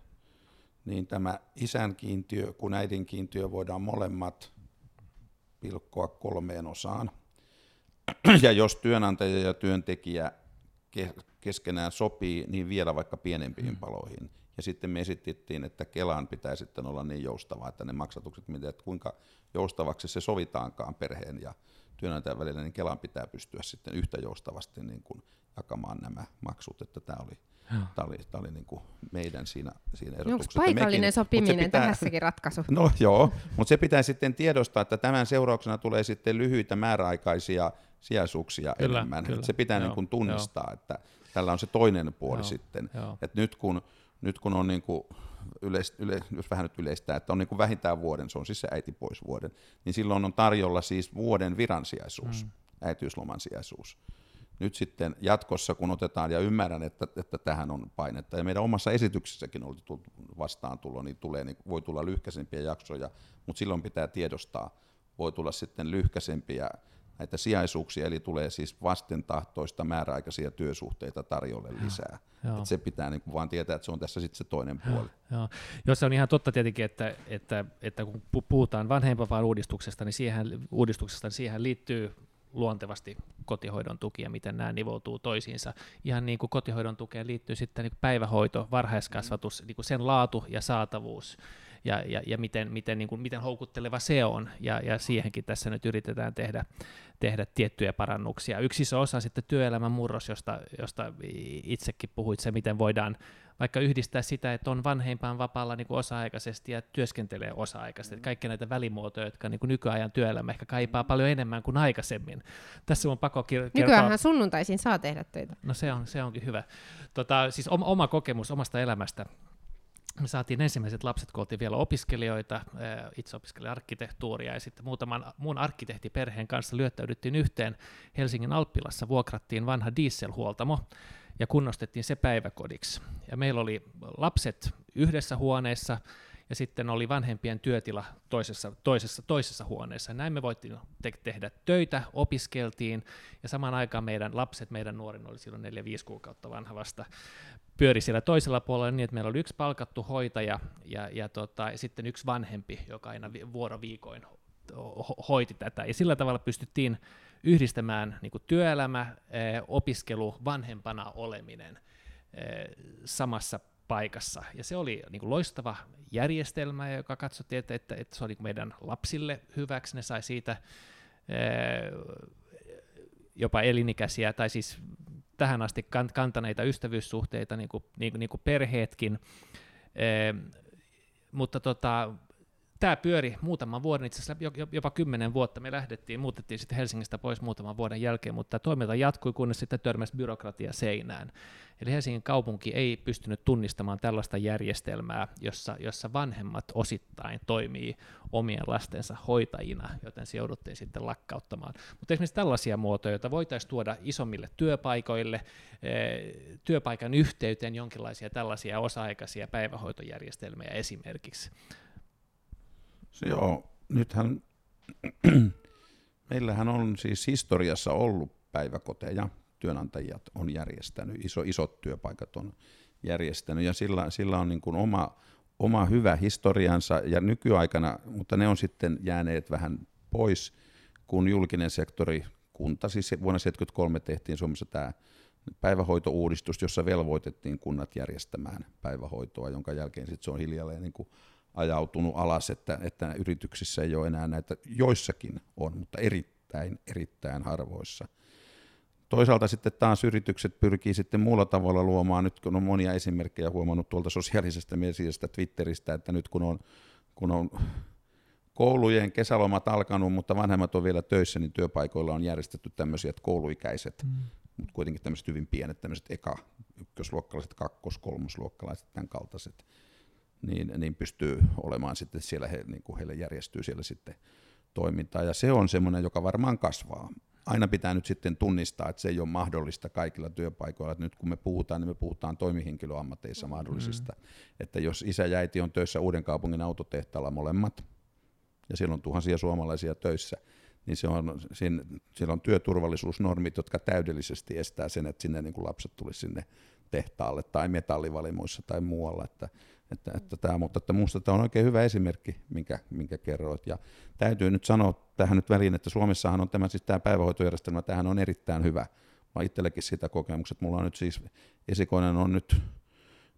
niin tämä isän kiintiö kuin äidin kiintiö voidaan molemmat pilkkoa kolmeen osaan. Ja jos työnantaja ja työntekijä keskenään sopii, niin vielä vaikka pienempiin mm. paloihin. Ja sitten me esitettiin, että Kelan pitää sitten olla niin joustava, että ne maksatukset, miten, että kuinka joustavaksi se sovitaankaan perheen ja työnantajan välillä, niin Kelan pitää pystyä sitten yhtä joustavasti niin kuin jakamaan nämä maksut, että tämä oli, tämä oli, tämä oli niin kuin meidän siinä, siinä erotuksessa. Onko paikallinen mekin, sopiminen pitää, tähänsäkin ratkaisu? No joo, mutta se pitää sitten tiedostaa, että tämän seurauksena tulee sitten lyhyitä määräaikaisia sijaisuuksia kyllä, enemmän. Kyllä, se pitää joo, niin kuin tunnistaa, joo. että tällä on se toinen puoli joo, sitten. Joo. Et nyt kun, nyt kun on niin kuin yleis, yle, jos vähän nyt yleistää, että on niin kuin vähintään vuoden, se on siis se äiti pois vuoden, niin silloin on tarjolla siis vuoden viransijaisuus, mm. äitiysloman sijaisuus. Nyt sitten jatkossa, kun otetaan, ja ymmärrän, että, että tähän on painetta, ja meidän omassa esityksessäkin oli vastaantulo, niin, tulee, niin voi tulla lyhkäisempiä jaksoja, mutta silloin pitää tiedostaa, voi tulla sitten lyhkäisempiä näitä sijaisuuksia, eli tulee siis vastentahtoista määräaikaisia työsuhteita tarjolle lisää. Joo. Et se pitää niin vaan tietää, että se on tässä sitten se toinen puoli. Joo. Joo. se on ihan totta tietenkin, että, että, että kun puhutaan vanhempavaan uudistuksesta, niin siihen, uudistuksesta, niin siihen liittyy luontevasti kotihoidon tuki ja miten nämä nivoutuu toisiinsa. Ihan niin kuin kotihoidon tukeen liittyy sitten niin päivähoito, varhaiskasvatus, niin kuin sen laatu ja saatavuus ja, ja, ja miten, miten, niin kuin, miten houkutteleva se on, ja, ja siihenkin tässä nyt yritetään tehdä, tehdä tiettyjä parannuksia. Yksi iso osa sitten työelämän murros, josta, josta itsekin puhuit, se miten voidaan vaikka yhdistää sitä, että on vanhempaan vapaalla niin kuin osa-aikaisesti ja työskentelee osa-aikaisesti. Mm. Kaikki näitä välimuotoja, jotka niin kuin nykyajan työelämä ehkä kaipaa mm. paljon enemmän kuin aikaisemmin. Tässä on pakko kertoa. Nykyäänhän sunnuntaisin saa tehdä töitä. No se, on, se onkin hyvä. Tota, siis oma, oma kokemus omasta elämästä me saatiin ensimmäiset lapset, kun oltiin vielä opiskelijoita, itse opiskelin arkkitehtuuria ja sitten muutaman muun arkkitehtiperheen kanssa lyöttäydyttiin yhteen Helsingin Alppilassa, vuokrattiin vanha dieselhuoltamo ja kunnostettiin se päiväkodiksi. Ja meillä oli lapset yhdessä huoneessa ja sitten oli vanhempien työtila toisessa, toisessa, toisessa huoneessa. Näin me voitiin te- tehdä töitä, opiskeltiin, ja samaan aikaan meidän lapset, meidän nuorin oli silloin 4-5 kuukautta vanha vasta, pyöri siellä toisella puolella niin, että meillä oli yksi palkattu hoitaja ja, ja, tota, ja sitten yksi vanhempi, joka aina vuoroviikoin hoiti tätä. Ja sillä tavalla pystyttiin yhdistämään niin kuin työelämä, opiskelu, vanhempana oleminen samassa paikassa. Ja se oli niin kuin loistava järjestelmä, joka katsottiin, että, että, että se oli meidän lapsille hyväksi. Ne sai siitä jopa elinikäisiä, tai siis tähän asti kantaneita ystävyyssuhteita, niin kuin, niin niin kuin perheetkin, e, mutta tota, tämä pyöri muutaman vuoden, itse asiassa jopa kymmenen vuotta. Me lähdettiin, muutettiin sitten Helsingistä pois muutaman vuoden jälkeen, mutta toiminta jatkui, kunnes sitten törmäsi byrokratia seinään. Eli Helsingin kaupunki ei pystynyt tunnistamaan tällaista järjestelmää, jossa, jossa vanhemmat osittain toimii omien lastensa hoitajina, joten se jouduttiin sitten lakkauttamaan. Mutta esimerkiksi tällaisia muotoja, joita voitaisiin tuoda isommille työpaikoille, eh, työpaikan yhteyteen jonkinlaisia tällaisia osa-aikaisia päivähoitojärjestelmiä esimerkiksi. Joo, nythän meillähän on siis historiassa ollut päiväkoteja, työnantajat on järjestänyt, iso, isot työpaikat on järjestänyt. Ja sillä, sillä on niin kuin oma, oma hyvä historiansa. Ja nykyaikana, mutta ne on sitten jääneet vähän pois, kun julkinen sektori, kunta, siis vuonna 1973 tehtiin Suomessa tämä päivähoitouudistus, jossa velvoitettiin kunnat järjestämään päivähoitoa, jonka jälkeen sitten se on hiljalleen niin kuin ajautunut alas, että, että yrityksissä ei ole enää näitä, joissakin on, mutta erittäin, erittäin harvoissa. Toisaalta sitten taas yritykset pyrkii sitten muulla tavalla luomaan, nyt kun on monia esimerkkejä huomannut tuolta sosiaalisesta mediasta, Twitteristä, että nyt kun on, kun on koulujen kesälomat alkanut, mutta vanhemmat on vielä töissä, niin työpaikoilla on järjestetty tämmöisiä, että kouluikäiset, mm. mutta kuitenkin tämmöiset hyvin pienet, tämmöiset eka, ykkösluokkalaiset, kakkos, kolmosluokkalaiset, tämän kaltaiset, niin, niin pystyy olemaan sitten siellä, he, niin kuin heille järjestyy siellä sitten toimintaa, ja se on semmoinen, joka varmaan kasvaa. Aina pitää nyt sitten tunnistaa, että se ei ole mahdollista kaikilla työpaikoilla. Että nyt kun me puhutaan, niin me puhutaan toimihenkilöammateissa mahdollisista. Mm. Että jos isä ja äiti on töissä uuden kaupungin autotehtaalla molemmat, ja siellä on tuhansia suomalaisia töissä, niin se on, siinä, siellä on työturvallisuusnormit, jotka täydellisesti estää sen, että sinne niin kuin lapset tulisi sinne tehtaalle tai metallivalimoissa tai muualla. Että, että, että tämä, mutta että minusta tämä on oikein hyvä esimerkki, minkä, minkä kerroit. Ja täytyy nyt sanoa tähän nyt väliin, että Suomessahan on tämä, siis tämä päivähoitojärjestelmä, tähän on erittäin hyvä. Mä itsellekin sitä kokemukset. Mulla on nyt siis, esikoinen on nyt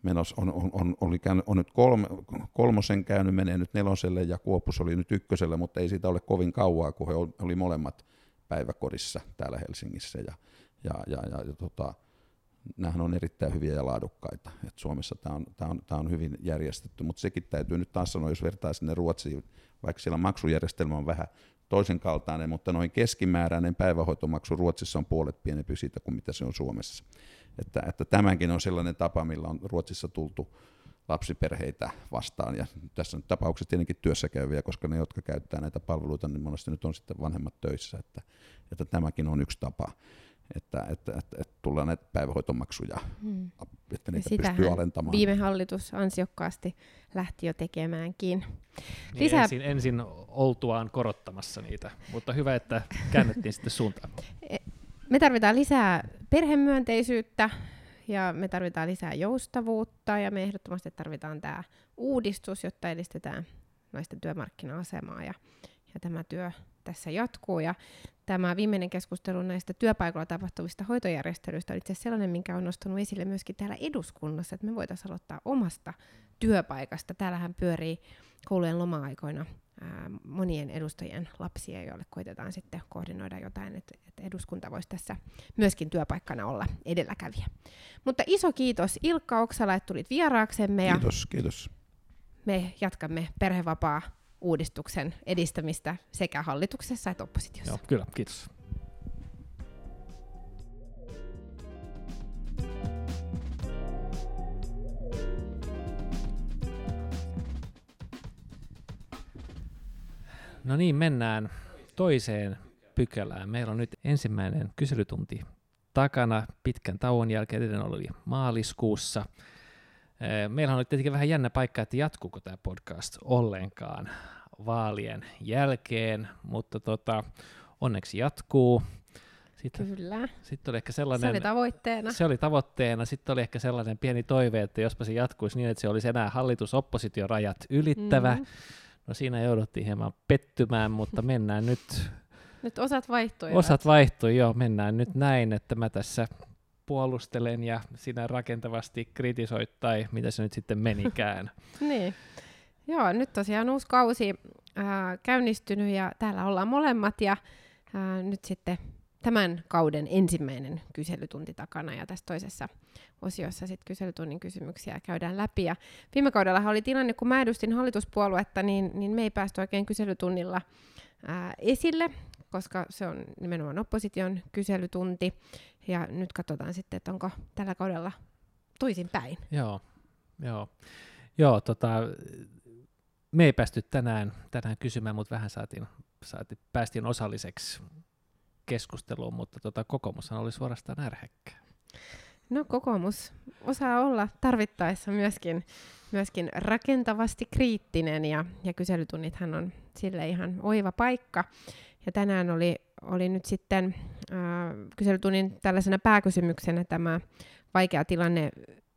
menossa, on, on, on, oli käynyt, on nyt kolme, kolmosen käynyt, menee nyt neloselle ja Kuopus oli nyt ykköselle, mutta ei siitä ole kovin kauaa, kun he oli molemmat päiväkodissa täällä Helsingissä. Ja, ja, ja, ja, ja tota, nämähän on erittäin hyviä ja laadukkaita. Et Suomessa tämä on, tää on, tää on hyvin järjestetty, mutta sekin täytyy nyt taas sanoa, jos vertaa sinne Ruotsiin, vaikka siellä maksujärjestelmä on vähän toisen kaltainen, mutta noin keskimääräinen päivähoitomaksu Ruotsissa on puolet pienempi siitä kuin mitä se on Suomessa. Että, että tämänkin on sellainen tapa, millä on Ruotsissa tultu lapsiperheitä vastaan, ja tässä on tapauksessa tietenkin työssä käyviä, koska ne, jotka käyttää näitä palveluita, niin monesti nyt on sitten vanhemmat töissä, että, että tämäkin on yksi tapa että, että, että, että tullaan näitä päivähoitomaksuja, hmm. että niitä Sitähän pystyy alentamaan. viime hallitus ansiokkaasti lähti jo tekemäänkin. Niin Lisää... ensin, ensin oltuaan korottamassa niitä, mutta hyvä, että käännettiin sitten suuntaan. E, me tarvitaan lisää perhemyönteisyyttä ja me tarvitaan lisää joustavuutta ja me ehdottomasti tarvitaan tämä uudistus, jotta edistetään naisten työmarkkina-asemaa ja, ja tämä työ tässä jatkuu. Ja tämä viimeinen keskustelu näistä työpaikoilla tapahtuvista hoitojärjestelyistä on itse asiassa sellainen, minkä on nostanut esille myöskin täällä eduskunnassa, että me voitaisiin aloittaa omasta työpaikasta. Täällähän pyörii koulujen loma-aikoina ää, monien edustajien lapsia, joille koitetaan sitten koordinoida jotain, että, että eduskunta voisi tässä myöskin työpaikkana olla edelläkävijä. Mutta iso kiitos Ilkka Oksala, että tulit vieraaksemme. Kiitos, ja kiitos. Me jatkamme perhevapaa uudistuksen edistämistä sekä hallituksessa että oppositiossa. Joo, kyllä, kiitos. No niin, mennään toiseen pykälään. Meillä on nyt ensimmäinen kyselytunti takana pitkän tauon jälkeen, edellinen oli maaliskuussa. Meillä on tietenkin vähän jännä paikka, että jatkuuko tämä podcast ollenkaan vaalien jälkeen, mutta tota, onneksi jatkuu. Sitten, Kyllä. Sitten oli ehkä sellainen, se oli tavoitteena. Se oli tavoitteena. Sitten oli ehkä sellainen pieni toive, että jospa se jatkuisi niin, että se olisi enää hallitus-oppositiorajat ylittävä. Mm. No siinä jouduttiin hieman pettymään, mutta mennään nyt... Nyt osat vaihtui. Osat vaihtui, joo. Mennään nyt näin, että mä tässä puolustelen ja sinä rakentavasti kritisoit tai mitä se nyt sitten menikään. niin. Joo, nyt tosiaan uusi kausi ää, käynnistynyt ja täällä ollaan molemmat ja ää, nyt sitten tämän kauden ensimmäinen kyselytunti takana ja tässä toisessa osiossa sitten kyselytunnin kysymyksiä käydään läpi. Ja viime kaudella oli tilanne, kun mä edustin hallituspuoluetta, niin, niin me ei päästy oikein kyselytunnilla ää, esille, koska se on nimenomaan opposition kyselytunti. Ja nyt katsotaan sitten, että onko tällä kaudella toisin päin. Joo, joo. Joo, tota, me ei päästy tänään, tänään kysymään, mutta vähän saatiin, saatiin, päästiin osalliseksi keskusteluun, mutta tota, kokoomushan oli suorastaan ärhäkkä. No kokoomus osaa olla tarvittaessa myöskin, myöskin rakentavasti kriittinen ja, ja kyselytunnithan on sille ihan oiva paikka. Ja tänään oli, oli nyt sitten äh, kyselytunnin tällaisena pääkysymyksenä tämä vaikea tilanne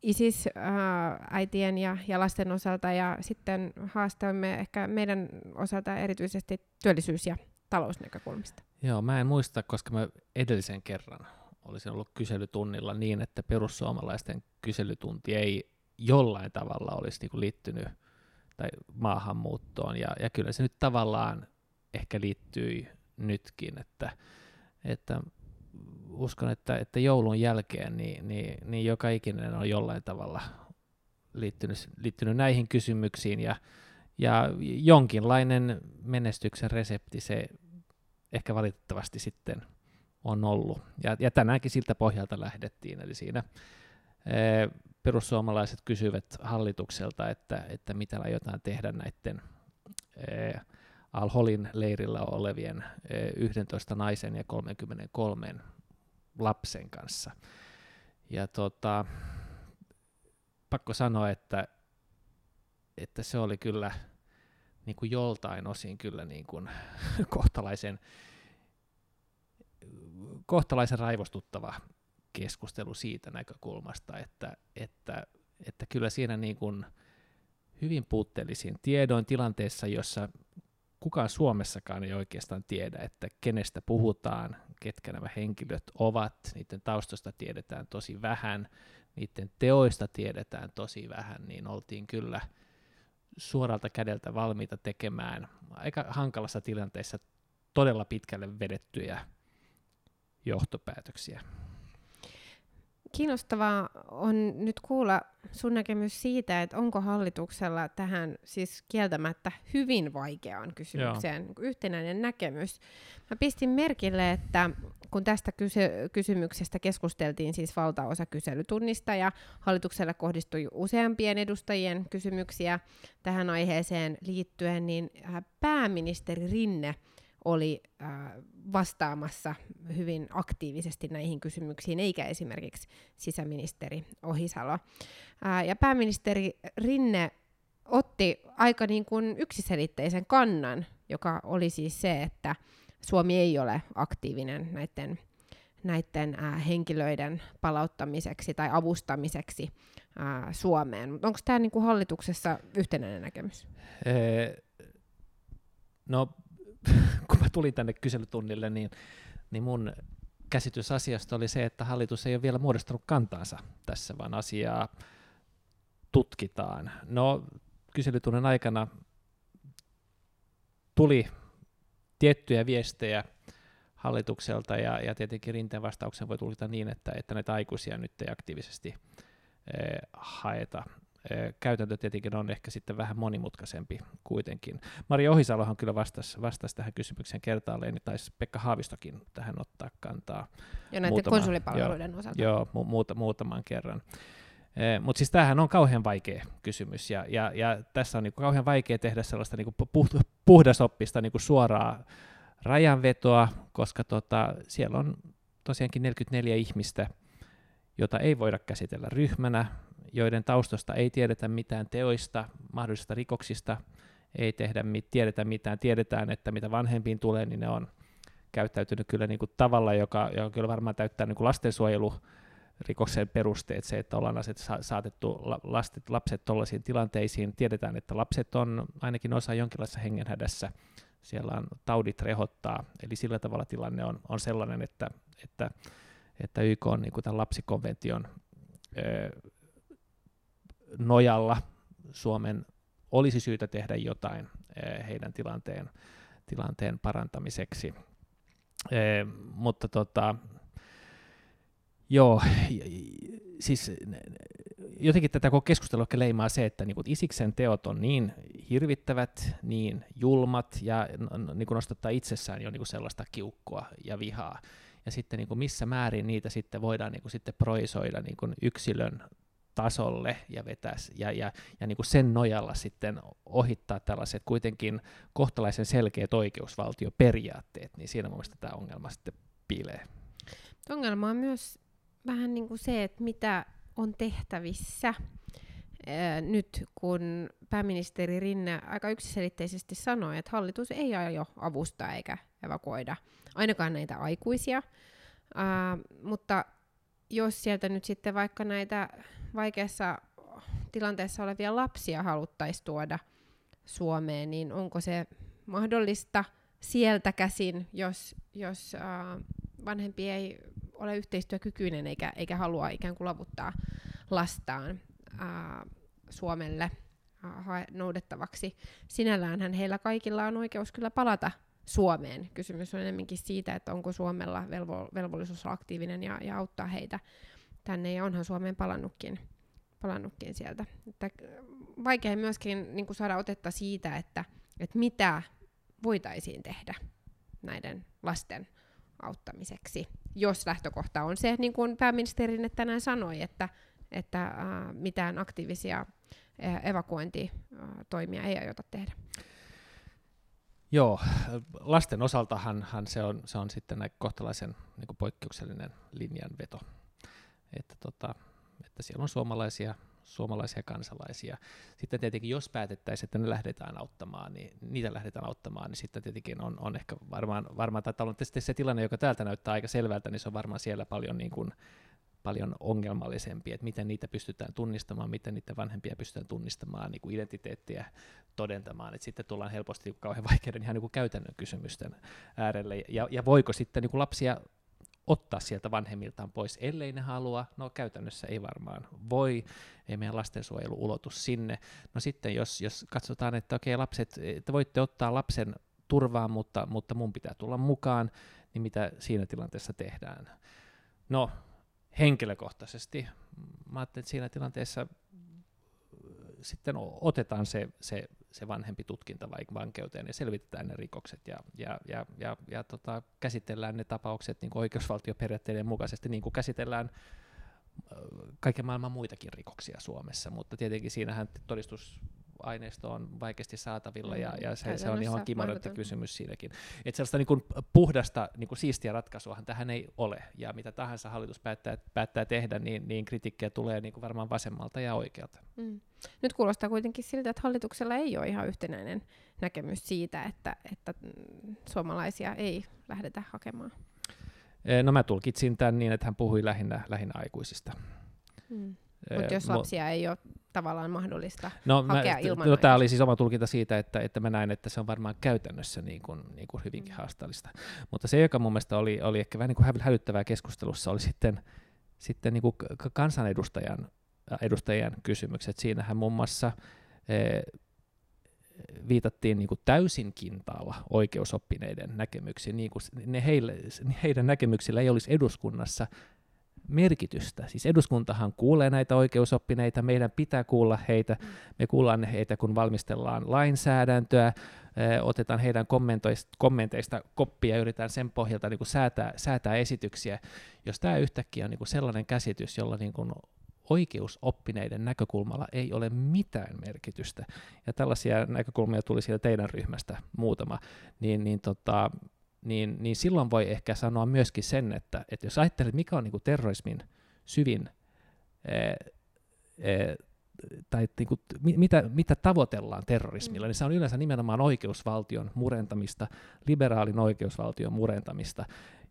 ISIS-äitien ja, ja lasten osalta ja sitten haastamme ehkä meidän osalta erityisesti työllisyys- ja talousnäkökulmista. Joo, mä en muista, koska mä edellisen kerran olisin ollut kyselytunnilla niin, että perussuomalaisten kyselytunti ei jollain tavalla olisi niinku liittynyt tai maahanmuuttoon, ja, ja kyllä se nyt tavallaan ehkä liittyi nytkin, että, että uskon, että, että joulun jälkeen niin, niin, niin joka ikinen on jollain tavalla liittynyt, liittynyt näihin kysymyksiin ja, Ja jonkinlainen menestyksen resepti se ehkä valitettavasti sitten on ollut. Ja, ja tänäänkin siltä pohjalta lähdettiin, eli siinä ee, perussuomalaiset kysyvät hallitukselta, että, että mitä aiotaan tehdä näiden ee, Al-Holin leirillä olevien ee, 11 naisen ja 33 lapsen kanssa. Ja tota, pakko sanoa, että, että se oli kyllä niin kuin joltain osin kyllä niin kuin kohtalaisen, kohtalaisen raivostuttava keskustelu siitä näkökulmasta, että, että, että kyllä siinä niin kuin hyvin puutteellisin tiedoin tilanteessa, jossa kukaan Suomessakaan ei oikeastaan tiedä, että kenestä puhutaan, ketkä nämä henkilöt ovat, niiden taustosta tiedetään tosi vähän, niiden teoista tiedetään tosi vähän, niin oltiin kyllä suoralta kädeltä valmiita tekemään aika hankalassa tilanteessa todella pitkälle vedettyjä johtopäätöksiä. Kiinnostavaa on nyt kuulla sun näkemys siitä, että onko hallituksella tähän siis kieltämättä hyvin vaikeaan kysymykseen Joo. yhtenäinen näkemys. Mä pistin merkille, että kun tästä kysy- kysymyksestä keskusteltiin siis valtaosa kyselytunnista ja hallitukselle kohdistui useampien edustajien kysymyksiä tähän aiheeseen liittyen, niin äh, pääministeri Rinne – oli äh, vastaamassa hyvin aktiivisesti näihin kysymyksiin, eikä esimerkiksi sisäministeri Ohisalo. Äh, ja pääministeri Rinne otti aika niin kuin yksiselitteisen kannan, joka oli siis se, että Suomi ei ole aktiivinen näiden, näiden äh, henkilöiden palauttamiseksi tai avustamiseksi äh, Suomeen. Onko tämä niin kuin hallituksessa yhtenäinen näkemys? Ee, no kun mä tulin tänne kyselytunnille, niin, niin mun käsitys asiasta oli se, että hallitus ei ole vielä muodostanut kantaansa tässä, vaan asiaa tutkitaan. No, kyselytunnin aikana tuli tiettyjä viestejä hallitukselta, ja, ja tietenkin rinteen vastauksen voi tulkita niin, että, että näitä aikuisia nyt ei aktiivisesti eh, haeta käytäntö tietenkin on ehkä sitten vähän monimutkaisempi kuitenkin. Maria Ohisalohan kyllä vastasi, vastasi tähän kysymykseen kertaalleen, niin taisi Pekka Haavistokin tähän ottaa kantaa. Ja näiden muutama, konsulipalveluiden joo, osalta. Joo, mu- muuta, muutaman kerran. Mutta siis tämähän on kauhean vaikea kysymys, ja, ja, ja tässä on niinku kauhean vaikea tehdä sellaista niinku puh- puhdasoppista niinku suoraa rajanvetoa, koska tota, siellä on tosiaankin 44 ihmistä, jota ei voida käsitellä ryhmänä, joiden taustasta ei tiedetä mitään teoista, mahdollisista rikoksista, ei tehdä, tiedetä mitään, tiedetään, että mitä vanhempiin tulee, niin ne on käyttäytynyt kyllä niin kuin tavalla, joka, joka kyllä varmaan täyttää niin kuin lastensuojelu rikoksen perusteet, se, että ollaan aset, saatettu lastet, lapset tuollaisiin tilanteisiin. Tiedetään, että lapset on ainakin osa jonkinlaisessa hengenhädässä, siellä on taudit rehottaa, eli sillä tavalla tilanne on, on sellainen, että, että, että YK on niin kuin tämän lapsikonvention nojalla Suomen olisi syytä tehdä jotain eh, heidän tilanteen, tilanteen parantamiseksi. Eh, mutta tota, joo, siis jotenkin tätä koko keskustelua leimaa se, että niin Isiksen teot on niin hirvittävät, niin julmat ja niin nostattaa itsessään jo niin sellaista kiukkoa ja vihaa. Ja sitten niin missä määrin niitä sitten voidaan niin sitten proisoida niin yksilön tasolle ja vetäisi, ja, ja, ja niin kuin sen nojalla sitten ohittaa tällaiset kuitenkin kohtalaisen selkeät oikeusvaltioperiaatteet, niin siinä mielestäni tämä ongelma sitten piilee. Ongelma on myös vähän niin kuin se, että mitä on tehtävissä nyt, kun pääministeri Rinne aika yksiselitteisesti sanoi, että hallitus ei aio avustaa eikä evakuoida ainakaan näitä aikuisia, uh, mutta jos sieltä nyt sitten vaikka näitä vaikeassa tilanteessa olevia lapsia haluttaisiin tuoda Suomeen, niin onko se mahdollista sieltä käsin, jos, jos äh, vanhempi ei ole yhteistyökykyinen eikä, eikä halua ikään kuin lavuttaa lastaan äh, Suomelle äh, noudettavaksi. Sinälläänhän heillä kaikilla on oikeus kyllä palata Suomeen. Kysymys on enemmänkin siitä, että onko Suomella velvo, velvollisuus olla aktiivinen ja, ja auttaa heitä tänne, ja onhan Suomeen palannutkin palannutkin sieltä. Että vaikea myöskin niin kuin saada otetta siitä, että, että mitä voitaisiin tehdä näiden lasten auttamiseksi, jos lähtökohta on se, niin kuin pääministeri tänään sanoi, että, että äh, mitään aktiivisia äh, evakuointitoimia ei aiota tehdä. Joo, lasten osaltahan se, on, se on sitten näin kohtalaisen niin poikkeuksellinen linjanveto. Että, tota, että siellä on suomalaisia, suomalaisia kansalaisia. Sitten tietenkin, jos päätettäisiin, että ne lähdetään auttamaan, niin niitä lähdetään auttamaan, niin sitten tietenkin on, on ehkä varmaan, varmaan tai on se tilanne, joka täältä näyttää aika selvältä, niin se on varmaan siellä paljon niin kuin, paljon ongelmallisempi, että miten niitä pystytään tunnistamaan, miten niiden vanhempia pystytään tunnistamaan, niin kuin identiteettiä todentamaan, että sitten tullaan helposti niin kauhean vaikeiden ihan niin kuin käytännön kysymysten äärelle, ja, ja voiko sitten niin kuin lapsia ottaa sieltä vanhemmiltaan pois, ellei ne halua, no käytännössä ei varmaan voi, ei meidän lastensuojelu ulotu sinne. No sitten jos, jos katsotaan, että okei lapset, että voitte ottaa lapsen turvaan, mutta, mutta mun pitää tulla mukaan, niin mitä siinä tilanteessa tehdään? No, henkilökohtaisesti. Mä ajattelin, että siinä tilanteessa sitten otetaan se, se, se vanhempi tutkinta vankeuteen ja selvitetään ne rikokset ja, ja, ja, ja, ja tota, käsitellään ne tapaukset niin oikeusvaltioperiaatteiden mukaisesti, niin kuin käsitellään kaiken maailman muitakin rikoksia Suomessa, mutta tietenkin siinähän todistus aineisto on vaikeasti saatavilla ja, mm, ja se, se on ihan kimaroitti kysymys siinäkin. Että sellaista niin kuin puhdasta, niin kuin siistiä ratkaisuahan tähän ei ole ja mitä tahansa hallitus päättää, päättää tehdä, niin, niin kritiikkiä tulee niin kuin varmaan vasemmalta ja oikealta. Mm. Nyt kuulostaa kuitenkin siltä, että hallituksella ei ole ihan yhtenäinen näkemys siitä, että, että suomalaisia ei lähdetä hakemaan. No mä tulkitsin tämän niin, että hän puhui lähinnä, lähinnä aikuisista. Mm. Mutta jos lapsia ei ole tavallaan mahdollista no, hakea mä, ilman no, Tämä oli siis oma tulkinta siitä, että, että mä näen, että se on varmaan käytännössä niin kuin, niin kuin hyvinkin mm. haasteellista. Mutta se, joka mun mielestä oli, oli ehkä vähän niin kuin hälyttävää keskustelussa, oli sitten, sitten niin kuin kansanedustajan edustajien kysymykset. Siinähän muun muassa e, viitattiin niin kuin täysin kintaalla oikeusoppineiden näkemyksiin, niin kuin ne heille, heidän näkemyksillä ei olisi eduskunnassa merkitystä. Siis eduskuntahan kuulee näitä oikeusoppineita, meidän pitää kuulla heitä, me kuullaan heitä, kun valmistellaan lainsäädäntöä, otetaan heidän kommenteista koppia ja yritetään sen pohjalta niin kuin säätää, säätää esityksiä. Jos tämä yhtäkkiä on niin kuin sellainen käsitys, jolla niin kuin oikeusoppineiden näkökulmalla ei ole mitään merkitystä, ja tällaisia näkökulmia tuli siellä teidän ryhmästä muutama, niin, niin tota, niin, niin silloin voi ehkä sanoa myöskin sen, että, että jos ajattelet, mikä on niin kuin terrorismin syvin, ää, ää, tai niin kuin, mitä, mitä tavoitellaan terrorismilla, niin se on yleensä nimenomaan oikeusvaltion murentamista, liberaalin oikeusvaltion murentamista.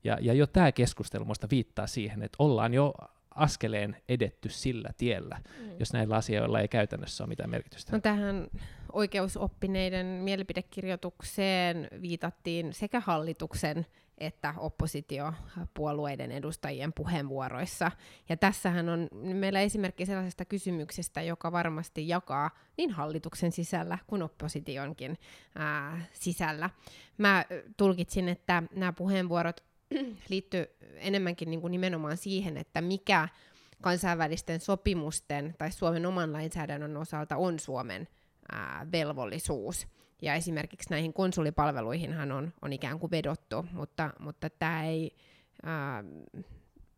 Ja, ja jo tämä keskustelu viittaa siihen, että ollaan jo askeleen edetty sillä tiellä, mm. jos näillä asioilla ei käytännössä ole mitään merkitystä. No tähän oikeusoppineiden mielipidekirjoitukseen viitattiin sekä hallituksen että oppositiopuolueiden edustajien puheenvuoroissa. Ja tässähän on meillä esimerkki sellaisesta kysymyksestä, joka varmasti jakaa niin hallituksen sisällä kuin oppositionkin ää, sisällä. Mä tulkitsin, että nämä puheenvuorot liittyy enemmänkin niin kuin nimenomaan siihen, että mikä kansainvälisten sopimusten tai Suomen oman lainsäädännön osalta on Suomen ää, velvollisuus. Ja esimerkiksi näihin konsulipalveluihinhan on, on ikään kuin vedottu, mutta, mutta tämä ei ää,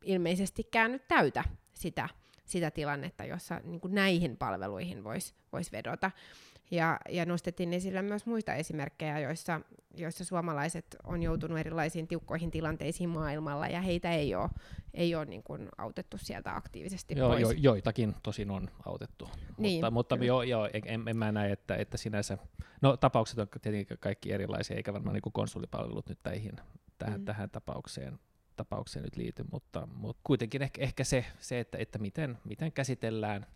ilmeisestikään nyt täytä sitä, sitä tilannetta, jossa niin näihin palveluihin voisi vois vedota. Ja, ja nostettiin esille myös muita esimerkkejä, joissa, joissa suomalaiset on joutunut erilaisiin tiukkoihin tilanteisiin maailmalla, ja heitä ei ole, ei ole niin kuin autettu sieltä aktiivisesti joo, pois. Jo, joitakin tosin on autettu, niin, mutta, mutta joo, joo, en, en mä näe, että, että sinänsä, no tapaukset on tietenkin kaikki erilaisia, eikä varmaan niin kuin konsulipalvelut nyt tähän, tähän, mm. tähän tapaukseen tapaukseen nyt liity, mutta, mutta kuitenkin ehkä, ehkä se, se että, että miten, miten käsitellään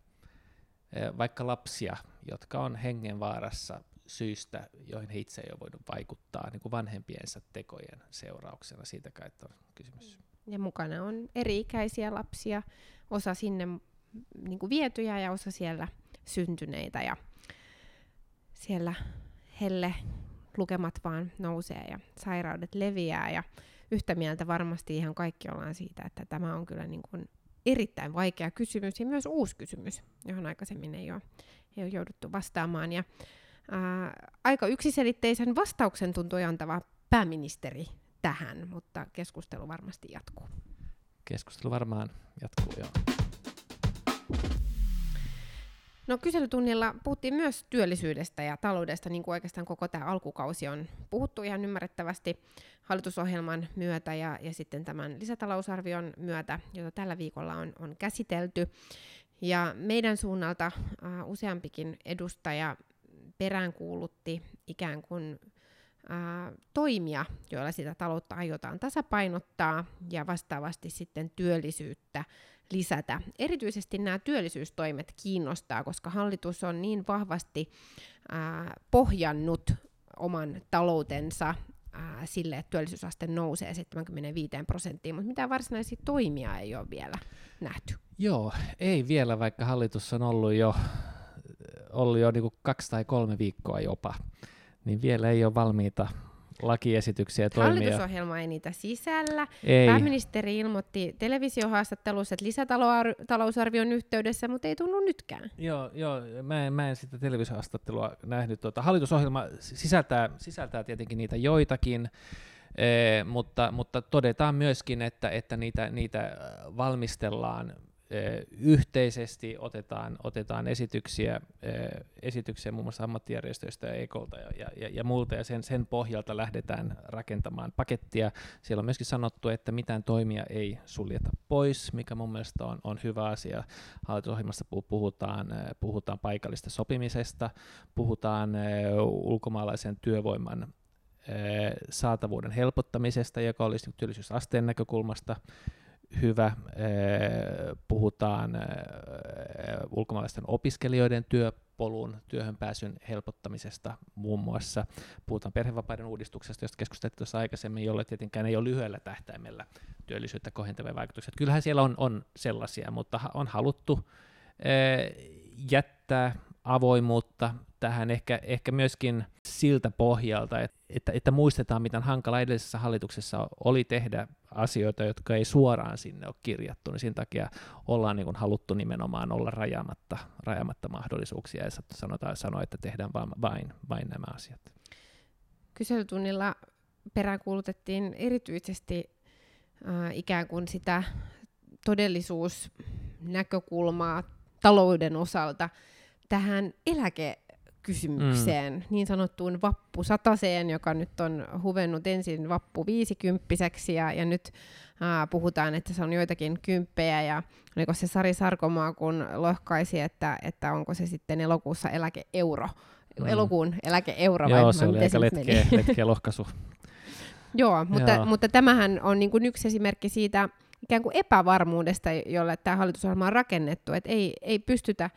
vaikka lapsia, jotka on hengenvaarassa syistä, joihin he itse ei ole voinut vaikuttaa niin kuin vanhempiensa tekojen seurauksena. Siitä kai on kysymys. Ja mukana on eri-ikäisiä lapsia, osa sinne niin kuin vietyjä ja osa siellä syntyneitä. Ja siellä helle lukemat vaan nousee ja sairaudet leviää. Ja yhtä mieltä varmasti ihan kaikki ollaan siitä, että tämä on kyllä niin kuin erittäin vaikea kysymys ja myös uusi kysymys, johon aikaisemmin ei ole, ei ole jouduttu vastaamaan. Ja, ää, aika yksiselitteisen vastauksen tuntui antava pääministeri tähän, mutta keskustelu varmasti jatkuu. Keskustelu varmaan jatkuu, joo. No kyselytunnilla puhuttiin myös työllisyydestä ja taloudesta, niin kuin oikeastaan koko tämä alkukausi on puhuttu ihan ymmärrettävästi hallitusohjelman myötä ja, ja sitten tämän lisätalousarvion myötä, jota tällä viikolla on, on käsitelty. Ja meidän suunnalta uh, useampikin edustaja peräänkuulutti ikään kuin toimia, joilla sitä taloutta aiotaan tasapainottaa ja vastaavasti sitten työllisyyttä lisätä. Erityisesti nämä työllisyystoimet kiinnostaa, koska hallitus on niin vahvasti ää, pohjannut oman taloutensa ää, sille, että työllisyysaste nousee 75 prosenttiin, mutta mitään varsinaisia toimia ei ole vielä nähty. Joo, ei vielä, vaikka hallitus on ollut jo, ollut jo niin kaksi tai kolme viikkoa jopa, niin vielä ei ole valmiita lakiesityksiä toimia. Hallitusohjelma ei niitä sisällä. Ei. Pääministeri ilmoitti televisiohaastattelussa, että lisätalousarvion yhteydessä, mutta ei tunnu nytkään. Joo, joo mä, en, mä en sitä televisiohaastattelua nähnyt. Tuota, hallitusohjelma sisältää, sisältää tietenkin niitä joitakin, Eh, mutta, mutta todetaan myöskin, että, että niitä, niitä valmistellaan yhteisesti otetaan, otetaan esityksiä, esityksiä muun muassa ammattijärjestöistä ja EKolta ja, ja, ja muulta, ja sen, sen pohjalta lähdetään rakentamaan pakettia. Siellä on myöskin sanottu, että mitään toimia ei suljeta pois, mikä mun mielestä on, on hyvä asia. Hallitusohjelmassa puhutaan, puhutaan paikallista sopimisesta, puhutaan ulkomaalaisen työvoiman saatavuuden helpottamisesta, joka olisi työllisyysasteen näkökulmasta hyvä. Puhutaan ulkomaalaisten opiskelijoiden työpolun, työhön pääsyn helpottamisesta muun muassa. Puhutaan perhevapaiden uudistuksesta, josta keskusteltiin tuossa aikaisemmin, jolle tietenkään ei ole lyhyellä tähtäimellä työllisyyttä kohentavia vaikutuksia. Kyllähän siellä on, on sellaisia, mutta on haluttu jättää avoimuutta tähän ehkä, ehkä myöskin siltä pohjalta, että, että, että muistetaan, miten hankala edellisessä hallituksessa oli tehdä asioita, jotka ei suoraan sinne ole kirjattu, niin siinä takia ollaan niin kuin haluttu nimenomaan olla rajaamatta, rajaamatta mahdollisuuksia ja sanotaan, sanoa, että tehdään vain, vain, vain nämä asiat. Kyselytunnilla peräänkuulutettiin erityisesti äh, ikään kuin sitä todellisuusnäkökulmaa talouden osalta tähän eläke kysymykseen, mm. niin sanottuun vappusataseen, joka nyt on huvennut ensin vappu viisikymppiseksi ja, ja nyt ää, puhutaan, että se on joitakin kymppejä ja oliko se Sari Sarkomaa, kun lohkaisi, että, että onko se sitten elokuussa eläkeeuro, mm. elokuun eläkeeuro vai Joo, se oli aika letkeä, letkeä lohkaisu. Joo, mutta, Joo. mutta tämähän on niin kuin yksi esimerkki siitä ikään kuin epävarmuudesta, jolle tämä hallitusohjelma on rakennettu, että ei, ei pystytä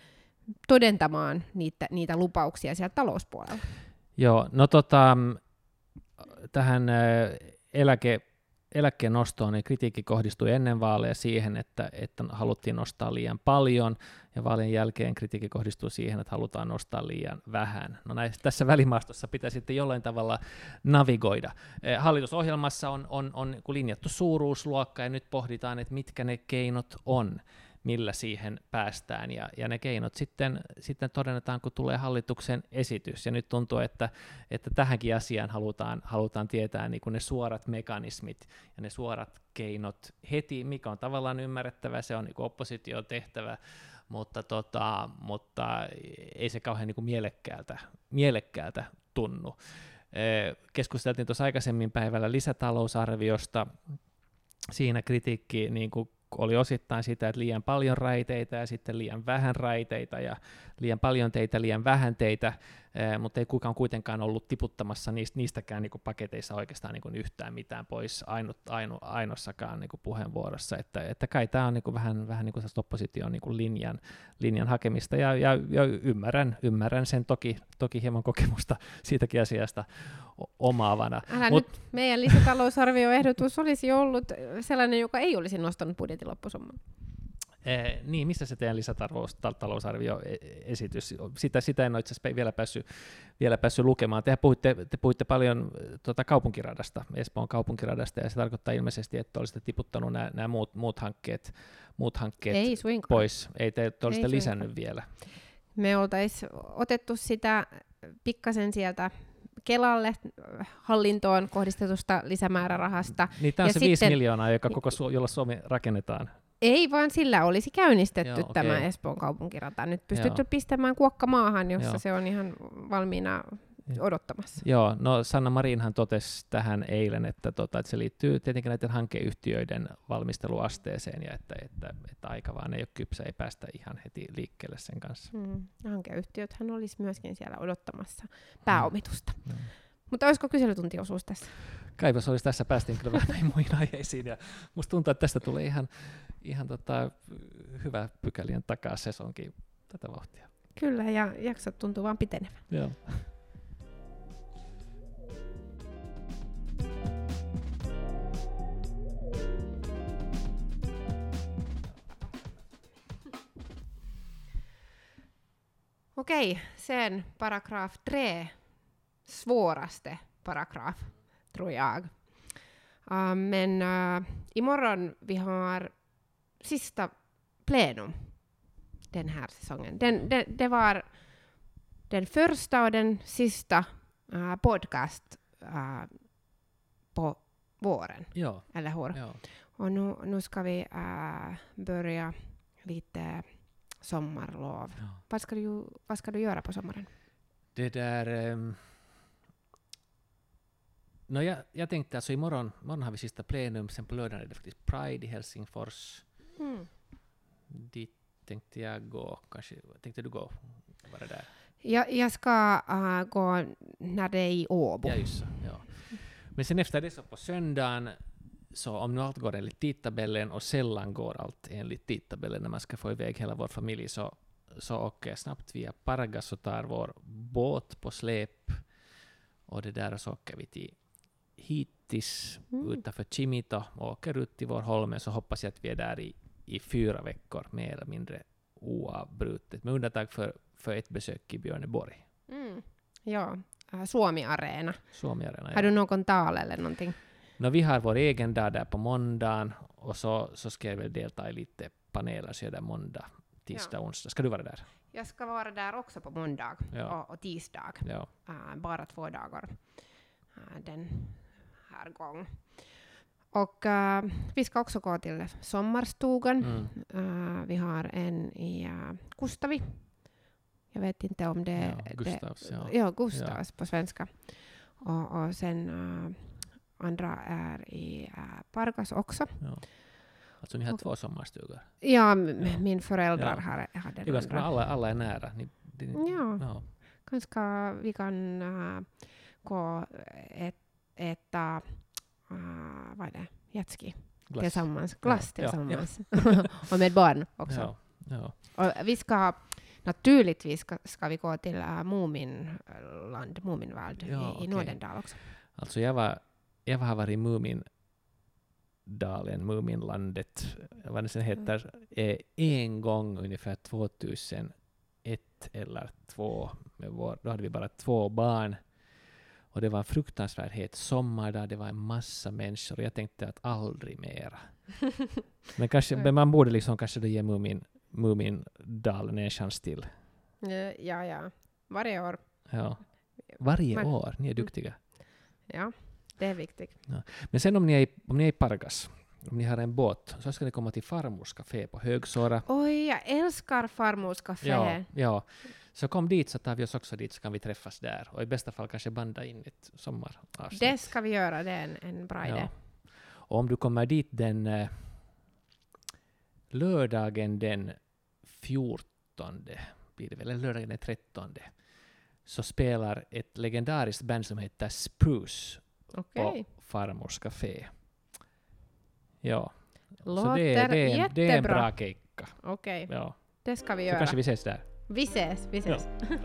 todentamaan niitä, niitä lupauksia sieltä talouspuolella? Joo, no tota, tähän eläke, eläkkeen nostoon niin kritiikki kohdistui ennen vaaleja siihen, että, että haluttiin nostaa liian paljon, ja vaalien jälkeen kritiikki kohdistuu siihen, että halutaan nostaa liian vähän. No näissä, tässä välimaastossa pitää sitten jollain tavalla navigoida. Hallitusohjelmassa on, on, on linjattu suuruusluokka, ja nyt pohditaan, että mitkä ne keinot on millä siihen päästään. Ja, ja ne keinot sitten, sitten todennetaan, kun tulee hallituksen esitys. Ja nyt tuntuu, että, että tähänkin asiaan halutaan, halutaan tietää niin kuin ne suorat mekanismit ja ne suorat keinot heti, mikä on tavallaan ymmärrettävä, se on niin opposition tehtävä, mutta, tota, mutta ei se kauhean niin kuin mielekkäältä, mielekkäältä tunnu. Keskusteltiin tuossa aikaisemmin päivällä lisätalousarviosta, siinä kritiikki niin kuin oli osittain sitä, että liian paljon raiteita ja sitten liian vähän raiteita ja liian paljon teitä, liian vähän teitä, mutta ei kukaan kuitenkaan ollut tiputtamassa niistä, niistäkään niin kuin paketeissa oikeastaan niin kuin yhtään mitään pois ainut, ainu, ainossakaan niin kuin puheenvuorossa, että, että kai tämä on niin kuin vähän, vähän niin kuin opposition niin kuin linjan, linjan hakemista ja, ja, ja ymmärrän, ymmärrän sen toki, toki hieman kokemusta siitäkin asiasta omaavana. Älä Mut, nyt, meidän lisätalousarvioehdotus olisi ollut sellainen, joka ei olisi nostanut budjetin loppusumman. Eh, niin, missä se teidän lisätalousarvioesitys? Sitä, sitä en ole itse asiassa vielä päässyt, vielä päässyt lukemaan. Te puhuitte, te puhuitte paljon tuota kaupunkiradasta, Espoon kaupunkiradasta, ja se tarkoittaa ilmeisesti, että olisitte tiputtanut nämä, nämä muut, muut hankkeet, muut hankkeet Ei suinkaan. pois? Ei te olisitte suinkaan. lisännyt vielä? Me oltaisiin otettu sitä pikkasen sieltä Kelalle äh, hallintoon kohdistetusta lisämäärärahasta. Niin tämä on Ja se 5 sitten- miljoonaa, joka koko Su- jolla Suomi rakennetaan. Ei vaan sillä olisi käynnistetty Joo, tämä okei. Espoon kaupunkirata. Nyt pystytty Joo. pistämään kuokka maahan, jossa Joo. se on ihan valmiina odottamassa. Joo, no Sanna Marinhan totesi tähän eilen, että, tota, että se liittyy tietenkin näiden hankeyhtiöiden valmisteluasteeseen ja että, että, että aika vaan ei ole kypsä, ei päästä ihan heti liikkeelle sen kanssa. Mm. Hankeyhtiöthän olisi myöskin siellä odottamassa pääomitusta. Joo. Mutta olisiko kyselytuntiosuus tässä? Kaivos olisi tässä, päästiin kyllä vähän muihin aiheisiin ja musta tuntuu, että tästä tulee ihan, ihan tota, hyvä pykälien takaa sesonkin tätä vauhtia. Kyllä, ja jaksot tuntuu vaan pitenevän. Joo. Okej, sen paragraf 3, svåraste paragraf, tror jag. Uh, men uh, imorgon vi har sista plenum den här säsongen. Den, den, det var den första och den sista uh, podcast uh, på våren, Joo, eller hur? joo. Och nu, nu ska vi uh, börja lite sommarlov. joo. Vad ska, du, vad ska du göra på sommaren? Det där... ehm, No jag, jag tänkte alltså imorgon, imorgon har vi sista plenum, sen på lördagen är det faktiskt Pride i Helsingfors. Mm. Dit tänkte jag gå, kanske, tänkte du gå? Vara där? Jag, jag ska uh, gå när det är i Åbo. Ja, just så, ja. Men sen efter det så på söndagen, så om nu allt går enligt tidtabellen och sällan går allt enligt tidtabellen när man ska få iväg hela vår familj så, så åker jag snabbt via Pargas och tar vår båt på släp och det där och så åker vi till Hitis Mm. utanför Chimito och åker ut till vår holme så hoppas jag att vi är där i, i fyra veckor mer eller mindre oavbrutet med undantag för, för ett besök i Björneborg. Mm. Ja, uh, Suomi-areena. Suomiarena, Har du någon tal eller någonting? No, vi har vår egen dag där på måndagen och så, så ska jag väl delta i lite paneler så är det måndag, tisdag, onsdag. Ska du vara där? Jag ska vara där också på måndag Ja. och, och tisdag. Ja. Uh, bara två dagar uh, den här gången. Och uh, vi ska också gå till sommarstugan. Mm. Uh, vi har en i uh, Kustavi. Jag vet inte om det Ja, Gustavs, det, ja. ja. Gustavs på svenska. Och, och sen uh, andra är i uh, Pargas också. ja. Alltså ni har Och- två sommarstugor. Ja, Ja. min föräldrar Ja. har, har den är ganska bra, andra. alla, alla är nära. Ni, det, Ja, ja. ganska, vi kan uh, gå ett, äta, uh, vad är det, jetski Glass. tillsammans, glass Ja, ja, tillsammans. och med barn också. Ja, ja. Och vi ska, naturligtvis ska, ska vi gå till uh, Muminland, Muminvärld Ja, i, i okej. Nordendal också. Alltså jag, var, jag har varit i Mumindalen, Muminlandet, vad det sen heter, eh, en gång ungefär 2001 eller två. Med vår, då hade vi bara två barn. Och det var en fruktansvärt het sommardag, det var en massa människor och jag tänkte att aldrig mera. Men, kanske, men man borde liksom kanske då ge Mumin, Mumindalen en chans till. Ja, ja, varje år. Ja. Varje Man- år, ni är duktiga. Ja, det är viktigt. Men sen om ni är, om ni är i Pargas, om ni har en båt, så ska ni komma till Farmors café på Högsåra. Oj, jag älskar farmors café. Ja, ja. Så kom dit så tar vi oss också dit så kan vi träffas där och i bästa fall kanske banda in ett sommaravsnitt. Det ska vi göra, det är en, en bra idé. ja. Och om du kommer dit den eh, lördagen den 14 blir det väl, eller lördagen den 13 så spelar ett legendariskt band som heter Spruce Okej. på Farmors café. Ja. Låter så det, är- det, är en, det är en bra keikka. Okej, Ja. det ska vi Så göra. kanske vi ses där. Vi ses, vi ses. Ja.